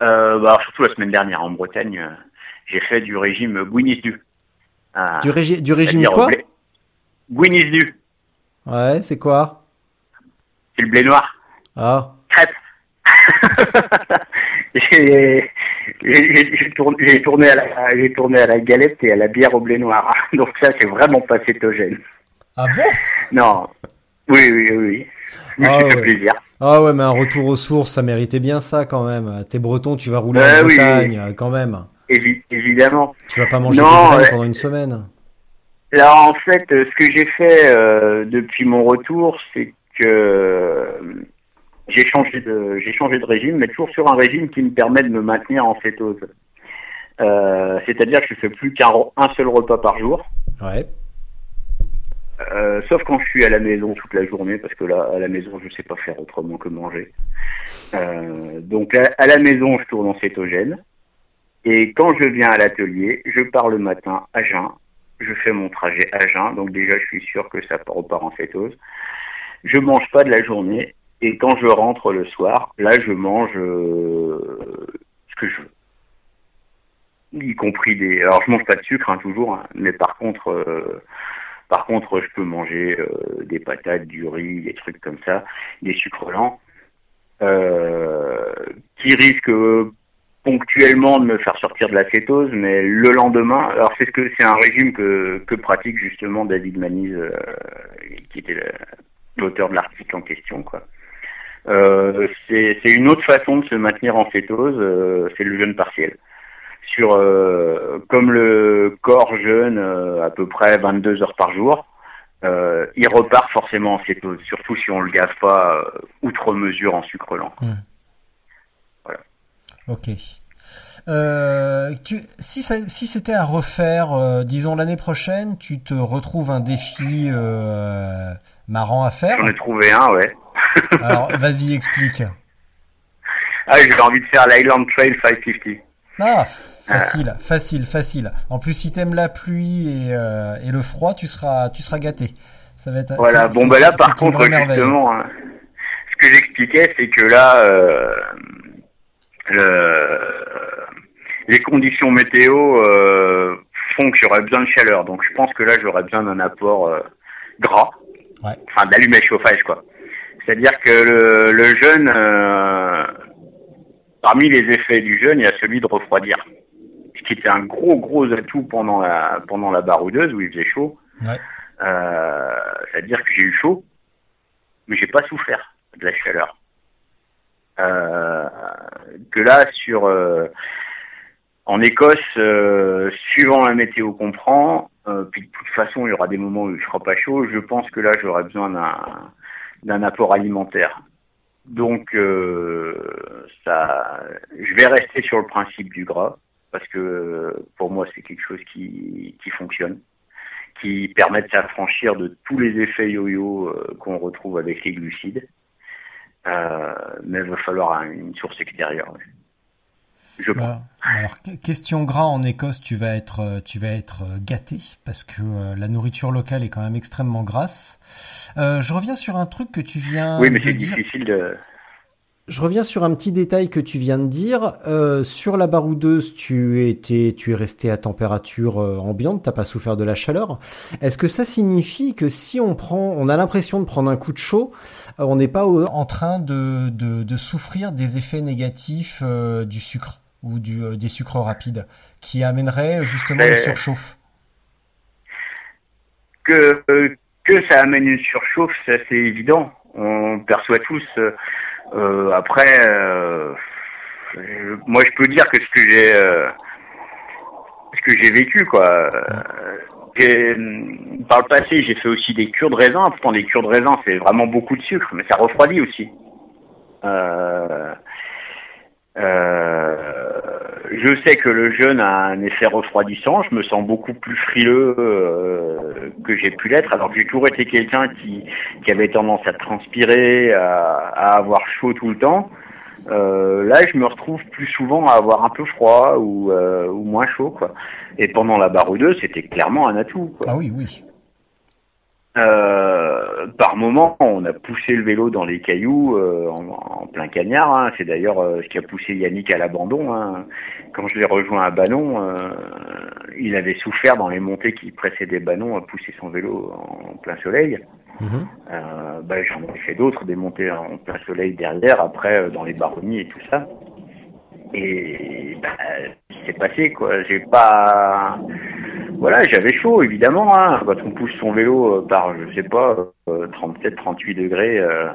Euh, bah, surtout la semaine dernière en Bretagne, euh, j'ai fait du régime Guinness-Du. Ah, Du, régi- du régime quoi? Guinness-Du, Ouais, c'est quoi? C'est le blé noir. Ah, Crêpe. j'ai j'ai- tourné, à la, j'ai tourné à la galette et à la bière au blé noir. Donc ça, c'est vraiment pas cétogène. Ah bon? Non. Oui, oui, oui. Me Ah ouais. plaisir. ah ouais, mais un retour aux sources, ça méritait bien ça quand même. T'es breton, tu vas rouler en oui, Bretagne euh, quand même. Évi- évidemment. Tu vas pas manger Non, ouais. pendant une semaine. Là, en fait, euh, ce que j'ai fait euh, depuis mon retour, c'est que euh, j'ai changé de j'ai changé de régime, mais toujours sur un régime qui me permet de me maintenir en cétose. Euh, C'est-à-dire que je fais plus qu'un seul repas par jour, Ouais. euh, sauf quand je suis à la maison toute la journée, parce que là, à la maison, je sais pas faire autrement que manger. Euh, donc à, à la maison, je tourne en cétogène, et quand je viens à l'atelier, je pars le matin à jeun, je fais mon trajet à jeun, donc déjà je suis sûr que ça repart en cétose. Je mange pas de la journée et quand je rentre le soir, là je mange euh, ce que je veux, y compris des. Alors je mange pas de sucre hein, toujours, hein, mais par contre, euh, par contre je peux manger euh, des patates, du riz, des trucs comme ça, des sucres lents, qui risquent ponctuellement de me faire sortir de la cétose, mais le lendemain, alors c'est ce que c'est un régime que, que pratique justement David Manise, qui était l'auteur de l'article en question, quoi. Euh, c'est une autre façon de se maintenir en cétose, euh, c'est le jeûne partiel. Sur euh, comme le corps jeûne à peu près 22 heures par jour, il repart forcément en cétose, surtout si on le gave pas outre mesure en sucre lent. Ok. Euh, tu, si si c'était à refaire, euh, disons l'année prochaine, tu te retrouves un défi euh, marrant à faire? J'en ai trouvé un, ouais. Alors, vas-y, explique. Ah, j'ai envie de faire l'Island Trail 550. Ah, facile, facile, facile. En plus, si t'aimes la pluie et, euh, et le froid, tu seras, tu seras gâté. Ça va être. Voilà. Bon, bah là, par contre, justement, hein, ce que j'expliquais, c'est que là, euh, le- les conditions météo euh, font que j'aurais besoin de chaleur. Donc, je pense que là, j'aurais besoin d'un apport gras, Ouais. enfin d'allumage chauffage, quoi. C'est-à-dire que le, le jeûne, euh, parmi les effets du jeûne, il y a celui de refroidir, ce qui était un gros gros atout pendant la pendant la baroudeuse où il faisait chaud. Ouais. Euh, C'est-à-dire que j'ai eu chaud, mais j'ai pas souffert de la chaleur. Euh, que là, sur en Écosse, suivant la météo qu'on prend, puis de toute façon, il y aura des moments où il fera pas chaud. Je pense que là, j'aurai besoin d'un d'un apport alimentaire. Donc, euh, ça, je vais rester sur le principe du gras parce que pour moi, c'est quelque chose qui qui fonctionne qui permet de s'affranchir de tous les effets yo-yo euh, qu'on retrouve avec les glucides. Euh, mais il va falloir un- une source extérieure. Je. Alors, que- question gras en Écosse, tu vas être, euh, tu vas être euh, gâté parce que euh, la nourriture locale est quand même extrêmement grasse. Euh, je reviens sur un truc que tu viens Oui, mais de c'est dire. difficile de. Je reviens sur un petit détail que tu viens de dire. Euh, sur la baroudeuse, tu étais, tu es resté à température euh, ambiante, t'as pas souffert de la chaleur. Est-ce que ça signifie que si on prend, on a l'impression de prendre un coup de chaud, euh, on n'est pas au- en train de, de, de souffrir des effets négatifs euh, du sucre? Ou du, euh, des sucres rapides qui amèneraient justement une surchauffe. que que ça amène une surchauffe, ça c'est évident. On perçoit tous. euh, après, euh, je- moi je peux dire que ce que j'ai euh, ce que j'ai vécu quoi. Par le passé, j'ai fait aussi des cures de raisin. Pourtant, des cures de raisin, c'est vraiment beaucoup de sucre, mais ça refroidit aussi. Euh, euh, je sais que le jeûne a un effet refroidissant. Je me sens beaucoup plus frileux euh, que j'ai pu l'être. Alors que j'ai toujours été quelqu'un qui, qui avait tendance à transpirer, à, à avoir chaud tout le temps. Euh, là, je me retrouve plus souvent à avoir un peu froid ou, euh, ou moins chaud, quoi. Et pendant la baroudeuse, c'était clairement un atout. Quoi. Ah oui, oui. Euh, par moment, on a poussé le vélo dans les cailloux euh, en, en plein cagnard. hein. C'est d'ailleurs euh, ce qui a poussé Yannick à l'abandon. hein. Quand je l'ai rejoint à Banon, euh, il avait souffert dans les montées qui précédaient Banon à pousser son vélo en plein soleil. Mhm. Euh, bah, J'en ai fait d'autres, des montées en plein soleil derrière, après dans les baronnies et tout ça. Et bah, ce qui s'est passé, quoi. J'ai pas. Voilà, j'avais chaud, évidemment. Hein, quand on pousse son vélo euh, par, je sais pas, euh, 37, 38 degrés, euh,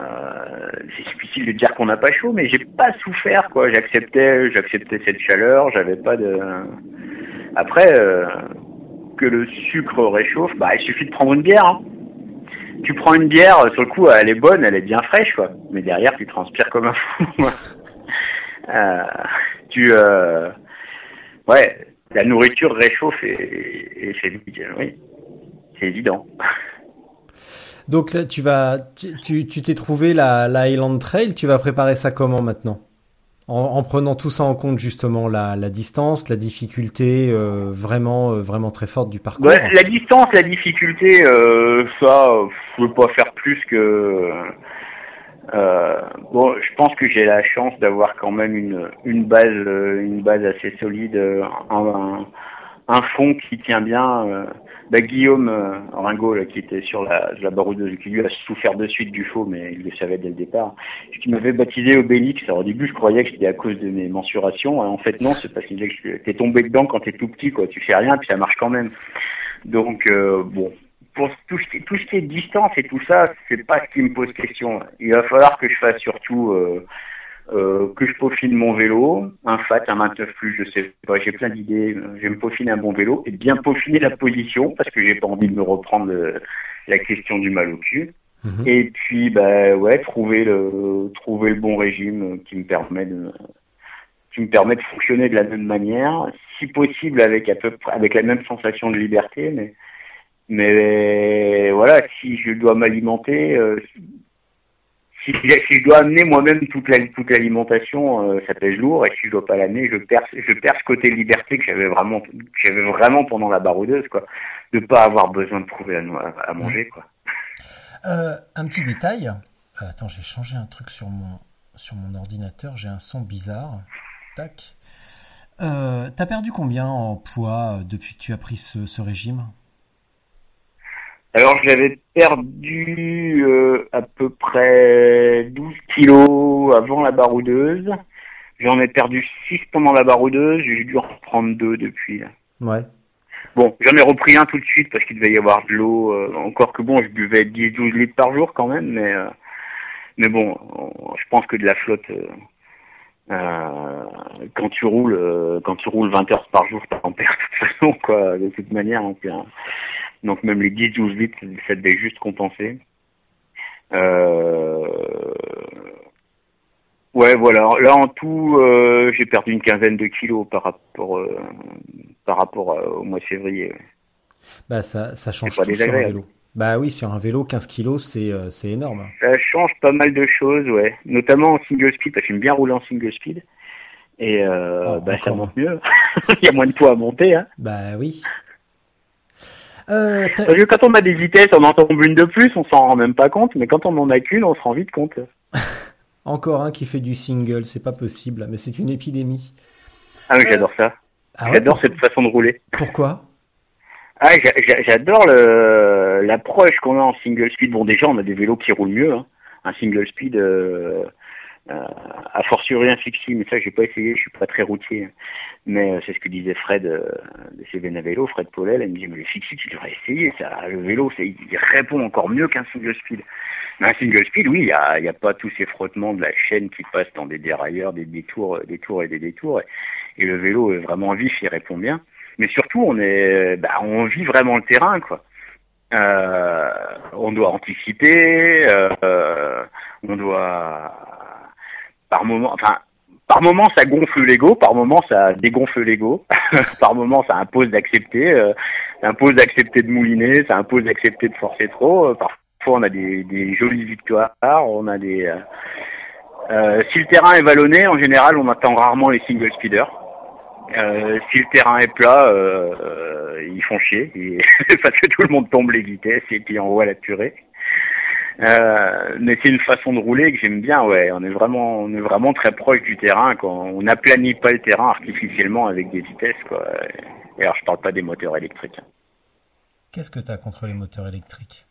euh, c'est difficile de dire qu'on n'a pas chaud, mais j'ai pas souffert, quoi. J'acceptais, j'acceptais cette chaleur. J'avais pas de. Après, euh, que le sucre réchauffe, bah, il suffit de prendre une bière. Hein. Tu prends une bière, sur le coup, elle est bonne, elle est bien fraîche, quoi. Mais derrière, tu transpires comme un fou. Euh, tu, euh, ouais, la nourriture réchauffe et, oui, c'est évident. Donc là, tu vas, tu, t'es trouvé la, la Highland Trail. Tu vas préparer ça comment maintenant? En, en prenant tout ça en compte justement la, la distance, la difficulté euh, vraiment euh, vraiment très forte du parcours. Ouais, la distance, la difficulté, euh, ça, euh, je veux pas faire plus que. Euh, bon, je pense que j'ai la chance d'avoir quand même une une base euh, une base assez solide, euh, un, un, fond qui tient bien. Bah, Guillaume Ringo, là, qui était sur la, la baroudeuse, qui lui a souffert de suite du faux, mais il le savait dès le départ, qui m'avait baptisé Obélix. Alors au début, je croyais que c'était à cause de mes mensurations. En fait, non, c'est parce que t'es tombé dedans quand t'es tout petit, quoi. Tu fais rien, puis ça marche quand même. Donc, euh, bon, pour tout ce, qui, tout ce qui est distance et tout ça, c'est pas ce qui me pose question. Il va falloir que je fasse surtout euh, euh, que je peaufine mon vélo, un FAT, un 29 plus, je sais pas, j'ai plein d'idées. Je vais me peaufiner un bon vélo et bien peaufiner la position parce que j'ai pas envie de me reprendre le- la question du mal au cul. Mhm. Et puis, bah ouais, trouver le trouver le bon régime qui me permet de qui me permet de fonctionner de la même manière, si possible avec à peu près avec la même sensation de liberté, mais mais voilà, si je dois m'alimenter, euh, si, je dois amener moi-même toute la, toute l'alimentation, euh, ça pèse lourd, et si je dois pas l'amener, je perds je perds ce côté liberté que j'avais vraiment j'avais vraiment pendant la baroudeuse, quoi, de pas avoir besoin de trouver à, à manger, quoi. Euh, un petit détail. Euh, attends, j'ai changé un truc sur mon, sur mon ordinateur. J'ai un son bizarre. Tac. Euh, T'as perdu combien en poids euh, depuis que tu as pris ce régime? Alors j'avais perdu euh, à peu près 12 kilos avant la baroudeuse. J'en ai perdu 6 pendant la baroudeuse. J'ai dû en reprendre 2 depuis. Là. Ouais. Bon, j'en ai repris un tout de suite parce qu'il devait y avoir de l'eau. euh, encore que bon, je buvais 10-12 litres par jour quand même, mais euh, mais bon, on- je pense que de la flotte, euh, quand tu roules, euh, quand tu roules 20 heures par jour, t'en perds de toute façon, quoi, de toute manière. Donc même les 10-12 litres, ça devait juste compenser. Euh, Ouais, voilà. Là, en tout, euh, j'ai perdu une quinzaine de kilos par rapport, euh, par rapport à- au mois de février. Bah ça ça change pas tout sur un vélo. Bah oui, sur un vélo 15 kilos, c'est euh, c'est énorme. Ça change pas mal de choses, ouais. Notamment en single speed, parce que j'aime bien rouler en single speed. Et Oh, bah, ça monte mieux. Il y a moins de poids à monter. Hein. Bah oui. Euh, Parce que quand on a des vitesses, on en tombe une de plus, on s'en rend même pas compte. Mais quand on en a qu'une, on se rend vite compte. Encore un qui fait du single, c'est pas possible, mais c'est une épidémie. Ah oui, j'adore ça. Ah j'adore cette façon de rouler. Pourquoi? Ah, j'a- j'a- j'adore l'approche qu'on a en single speed. Bon, déjà, on a des vélos qui roulent mieux. Hein. Un single speed, euh, a fortiori un fixie, mais ça, j'ai pas essayé. Je suis pas très routier. Mais euh, c'est ce que disait Fred euh, de chez Vélo, Fred Paulel. Il me dit, mais le fixie, tu devrais essayer. Ça, le vélo, c'est, il répond encore mieux qu'un single speed. Mais un single speed, oui, il y a, y a pas tous ces frottements de la chaîne qui passent dans des dérailleurs, des détours, des tours et des détours. Et, le vélo est vraiment vif, il répond bien mais surtout on est bah, on vit vraiment le terrain quoi euh, on doit anticiper euh, euh, on doit par moment ça gonfle l'ego par moment ça dégonfle l'ego par moment ça impose d'accepter euh, ça impose d'accepter de mouliner ça impose d'accepter de forcer trop Euh, parfois on a des, jolies victoires on a des euh, si le terrain est vallonné en général on attend rarement les single speeders si le terrain est plat, ils font chier, parce que tout le monde tombe les vitesses et puis envoie la purée. Euh, mais c'est une façon de rouler que j'aime bien, ouais. On est vraiment, on est vraiment très proche du terrain. Quand on n'aplanit pas le terrain artificiellement avec des vitesses, quoi. Et alors, je parle pas des moteurs électriques. Qu'est-ce que t'as contre les moteurs électriques?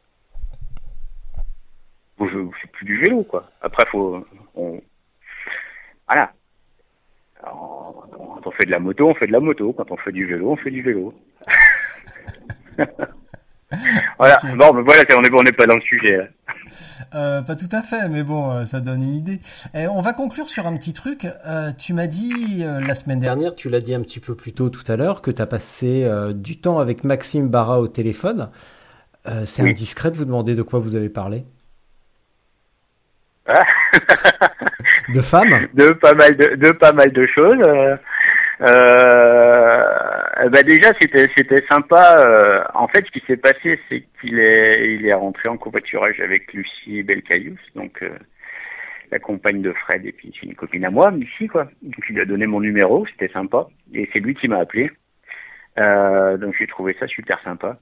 C'est plus du vélo, quoi. Après, faut, on, voilà. Alors, Quand on fait de la moto, on fait de la moto. Quand on fait du vélo, on fait du vélo. voilà. Bon, mais voilà, on n'est on pas dans le sujet. Là. Euh, pas tout à fait, mais bon, euh, ça donne une idée. Et on va conclure sur un petit truc. Euh, tu m'as dit euh, la semaine dernière, tu l'as dit un petit peu plus tôt tout à l'heure, que tu as passé du temps avec Maxime Barra au téléphone. C'est Oui. indiscret de vous demander de quoi vous avez parlé Ah. De femmes de pas mal de, de pas mal de choses. Euh, euh, bah déjà c'était c'était sympa. euh, en fait, ce qui s'est passé, c'est qu'il est il est rentré en covoiturage avec Lucie Belcaïus, donc euh, la compagne de Fred et puis c'est une copine à moi, Missy quoi. Donc il lui a donné mon numéro, c'était sympa. Et c'est lui qui m'a appelé. Euh, donc j'ai trouvé ça super sympa.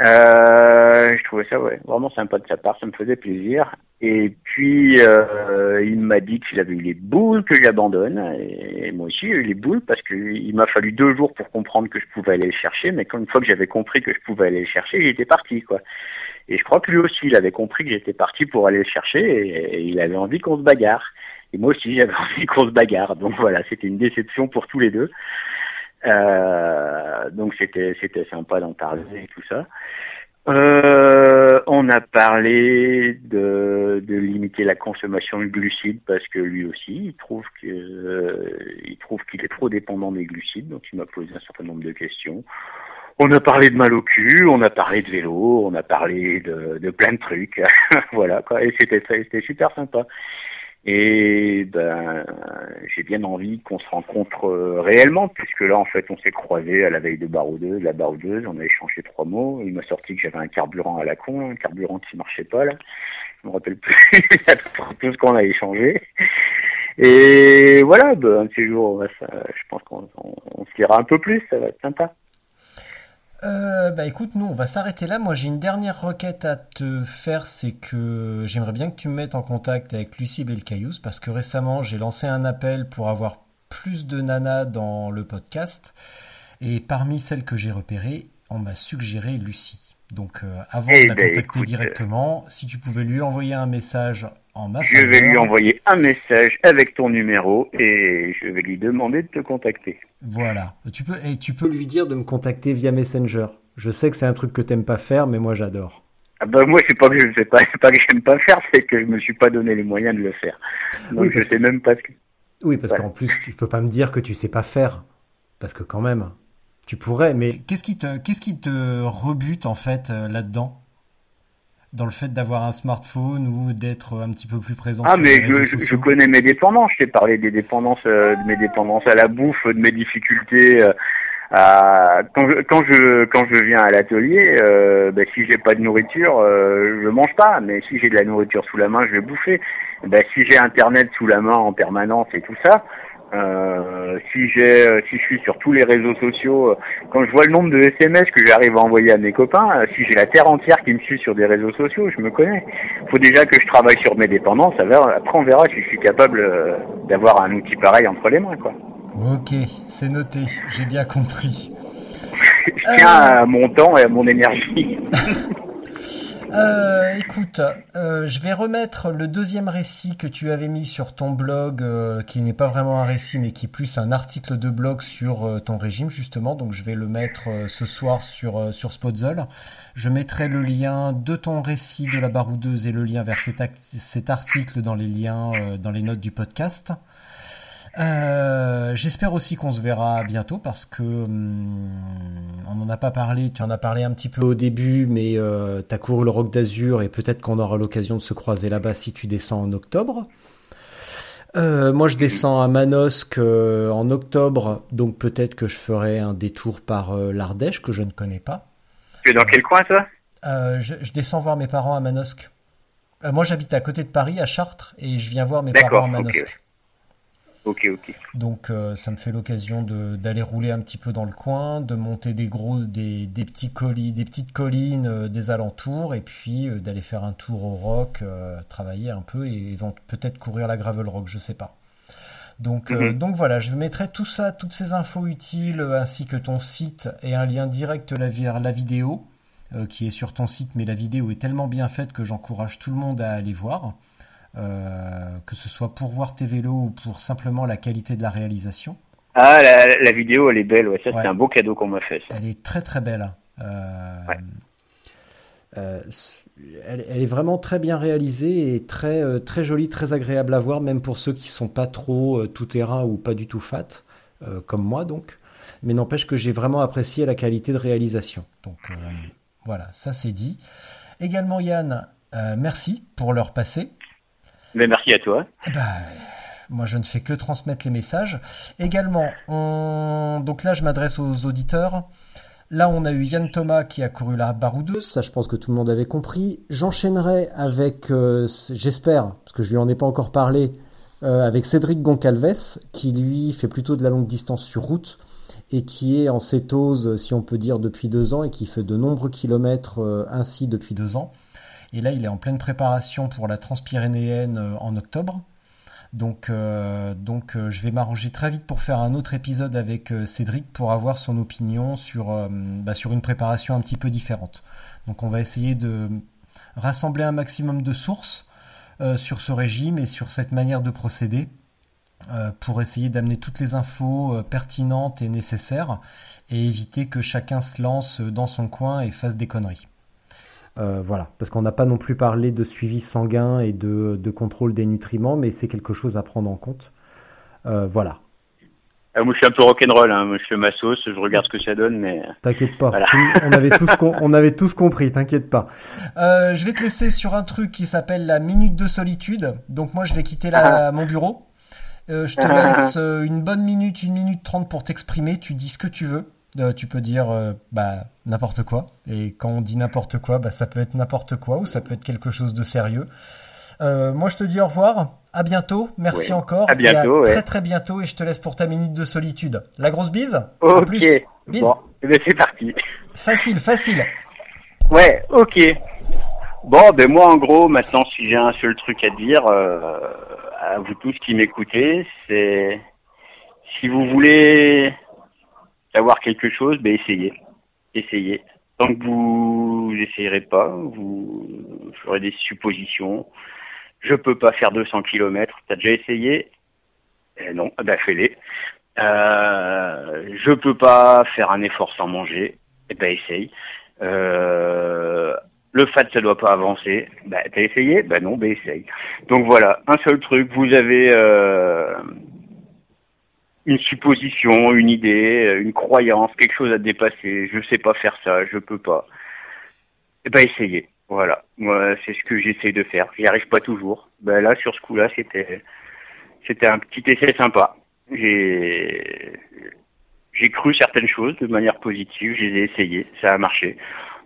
Euh, je trouvais ça ouais, vraiment sympa de sa part, ça me faisait plaisir. Et puis euh, il m'a dit qu'il avait eu les boules que j'abandonne. Et moi aussi j'ai eu les boules parce qu'il m'a fallu deux jours pour comprendre que je pouvais aller le chercher. Mais quand une fois que j'avais compris que je pouvais aller le chercher, j'étais parti quoi. Et je crois que lui aussi il avait compris que j'étais parti pour aller le chercher et, et il avait envie qu'on se bagarre. Et moi aussi j'avais envie qu'on se bagarre. Donc voilà, c'était une déception pour tous les deux. Euh, donc c'était c'était sympa d'en parler et tout ça. Euh, on a parlé de, de limiter la consommation de glucides parce que lui aussi il trouve que euh, il trouve qu'il est trop dépendant des glucides donc il m'a posé un certain nombre de questions. On a parlé de mal au cul, on a parlé de vélo, on a parlé de, de plein de trucs, voilà quoi et c'était c'était super sympa. Et ben, j'ai bien envie qu'on se rencontre euh, réellement, puisque là, en fait, on s'est croisés à la veille de baroudeuse, la baroudeuse, on a échangé trois mots. Il m'a sorti que j'avais un carburant à la con, un carburant qui marchait pas là. Je me rappelle plus tout ce qu'on a échangé. Et voilà, ben, un de ces je pense qu'on on, on se lira un peu plus, ça va être sympa. Euh, bah écoute, nous on va s'arrêter là. Moi j'ai une dernière requête à te faire, c'est que j'aimerais bien que tu me mettes en contact avec Lucie Belcaïus parce que récemment j'ai lancé un appel pour avoir plus de nanas dans le podcast et parmi celles que j'ai repérées, on m'a suggéré Lucie. Donc euh, avant Eh de la ben, contacter écoute, directement, si tu pouvais lui envoyer un message en ma Je vais lui envoyer un message avec ton numéro et je vais lui demander de te contacter. Voilà. Tu peux et tu peux lui dire de me contacter via Messenger. Je sais que c'est un truc que t'aimes pas faire, mais moi j'adore. Ah bah moi c'est pas que je ne sais pas, c'est pas que j'aime pas faire, c'est que je me suis pas donné les moyens de le faire. Donc Oui, je parce sais même pas ce que. Oui, parce Ouais. qu'en plus, tu peux pas me dire que tu sais pas faire. Parce que quand même, tu pourrais, mais Qu'est-ce qui te, qu'est-ce qui te rebute en fait euh, là-dedans? Dans le fait d'avoir un smartphone ou d'être un petit peu plus présent Ah sur mais les je, je, connais mes dépendances. Je t'ai parlé des dépendances, euh, de mes dépendances à la bouffe, de mes difficultés. euh, à... Quand je quand je quand je viens à l'atelier, euh, ben, si j'ai pas de nourriture, euh, je mange pas. Mais si j'ai de la nourriture sous la main, je vais bouffer. Ben, si j'ai internet sous la main en permanence et tout ça, Euh, si j'ai, euh, si je suis sur tous les réseaux sociaux, euh, quand je vois le nombre de SMS que j'arrive à envoyer à mes copains, si j'ai la terre entière qui me suit sur des réseaux sociaux, je me connais. Faut déjà que je travaille sur mes dépendances. Après, on verra si je suis capable d'avoir un outil pareil entre les mains, quoi. Ok, c'est noté, j'ai bien compris. je tiens à mon temps et à mon énergie. Euh, écoute, euh, je vais remettre le deuxième récit que tu avais mis sur ton blog, euh, qui n'est pas vraiment un récit, mais qui est plus un article de blog sur euh, ton régime, justement. Donc, je vais le mettre euh, ce soir sur, euh, sur Spotzel. Je mettrai le lien de ton récit de la baroudeuse et le lien vers cet, cet article dans les liens, dans les notes du podcast. Euh, J'espère aussi qu'on se verra bientôt parce que hum, on n'en a pas parlé. Tu en as parlé un petit peu au début, mais euh, t'as couru le Roc d'Azur et peut-être qu'on aura l'occasion de se croiser là-bas si tu descends en octobre. Euh, moi, je descends à Manosque euh, en octobre, donc peut-être que je ferai un détour par l'Ardèche que je ne connais pas. Tu es dans quel coin, toi? Je, je descends voir mes parents à Manosque. Moi, j'habite à côté de Paris, à Chartres, et je viens voir mes parents à Manosque. Ok, ok. Donc euh, ça me fait l'occasion d'aller rouler un petit peu dans le coin, de monter des gros des, des petits colis, des petites collines euh, des alentours et puis euh, d'aller faire un tour au rock, travailler un peu et peut-être courir la gravel rock, je sais pas. Donc Mhm. donc voilà, je mettrai tout ça, toutes ces infos utiles ainsi que ton site et un lien direct vers la vidéo qui est sur ton site, mais la vidéo est tellement bien faite que j'encourage tout le monde à aller voir. Euh, que ce soit pour voir tes vélos ou pour simplement la qualité de la réalisation. Ah, la, la vidéo, elle est belle, ouais. Ça, Ouais. c'est un beau cadeau qu'on m'a fait, ça. Elle est très très belle. Euh, Ouais. Euh, elle, elle est vraiment très bien réalisée et très, euh, très jolie, très agréable à voir, même pour ceux qui sont pas trop euh, tout terrain ou pas du tout fat, euh, comme moi donc. Mais n'empêche que j'ai vraiment apprécié la qualité de réalisation. Donc euh, voilà, ça c'est dit. Également Yann, euh, merci pour leur passé. Mais merci à toi. Eh ben, moi, je ne fais que transmettre les messages. Également, on... donc là, je m'adresse aux auditeurs. Là, on a eu Yann Thomas qui a couru la baroudeuse. Ça, je pense que tout le monde avait compris. J'enchaînerai avec, euh, j'espère, parce que je lui en ai pas encore parlé, euh, avec Cédric Goncalves, qui lui fait plutôt de la longue distance sur route et qui est en cétose, si on peut dire, depuis deux ans et qui fait de nombreux kilomètres euh, ainsi depuis deux ans. Et là, il est en pleine préparation pour la Transpyrénéenne euh, en octobre. Donc, euh, donc euh, je vais m'arranger très vite pour faire un autre épisode avec Cédric pour avoir son opinion sur, bah, sur une préparation un petit peu différente. Donc, on va essayer de rassembler un maximum de sources sur ce régime et sur cette manière de procéder pour essayer d'amener toutes les infos pertinentes et nécessaires et éviter que chacun se lance dans son coin et fasse des conneries. Euh, voilà, parce qu'on n'a pas non plus parlé de suivi sanguin et de, de contrôle des nutriments, mais c'est quelque chose à prendre en compte. Euh, voilà, Ah, moi, je suis un peu rock'n'roll, hein. Moi, je fais ma sauce, je regarde ce que ça donne, mais... t'inquiète pas, Voilà. On avait tous com- on avait tous compris, t'inquiète pas. Euh, je vais te laisser sur un truc qui s'appelle la minute de solitude. Donc moi, je vais quitter la, mon bureau. Euh, je te laisse euh, une bonne minute, une minute trente pour t'exprimer. Tu dis ce que tu veux. Euh, tu peux dire euh, bah n'importe quoi. Et quand on dit n'importe quoi, bah ça peut être n'importe quoi ou ça peut être quelque chose de sérieux. Euh, moi, je te dis au revoir. À bientôt. Merci encore. À bientôt, Et à ouais. très très bientôt. Et je te laisse pour ta minute de solitude. La grosse bise. À Ok. plus. Bis. Bon, eh ben, c'est parti. Facile, facile. Ouais, ok. Bon, ben moi, en gros, maintenant, si j'ai un seul truc à dire euh, à vous tous qui m'écoutez, c'est si vous voulez savoir quelque chose, ben essayez, essayez. Tant que vous n'essayerez pas, vous ferez des suppositions. Je peux pas faire 200 kilomètres. T'as déjà essayé? Eh Non, ben fais-les. Euh, je peux pas faire un effort sans manger. Eh ben essaye. Euh, le fat ça doit pas avancer. Bah t'as essayé? Bah non, bah essaye. Donc voilà, un seul truc, vous avez euh, une supposition, une idée, une croyance, quelque chose à dépasser. Je sais pas faire ça, je peux pas. Eh ben essayez. Voilà, moi c'est ce que j'essaie de faire. J'y arrive pas toujours. Ben là sur ce coup-là, c'était c'était un petit essai sympa. J'ai j'ai cru certaines choses de manière positive, je les ai ça a marché.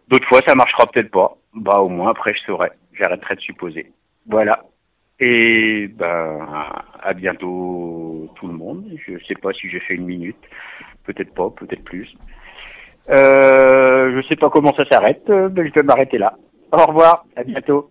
D'autres fois, ça marchera peut-être pas. Bah, au moins, après, je saurai. J'arrêterai de supposer. Voilà. Et ben, à bientôt tout le monde. Je sais pas si j'ai fait une minute, peut-être pas, peut-être plus. Euh, je sais pas comment ça s'arrête, mais je vais m'arrêter là. Au revoir, à bientôt.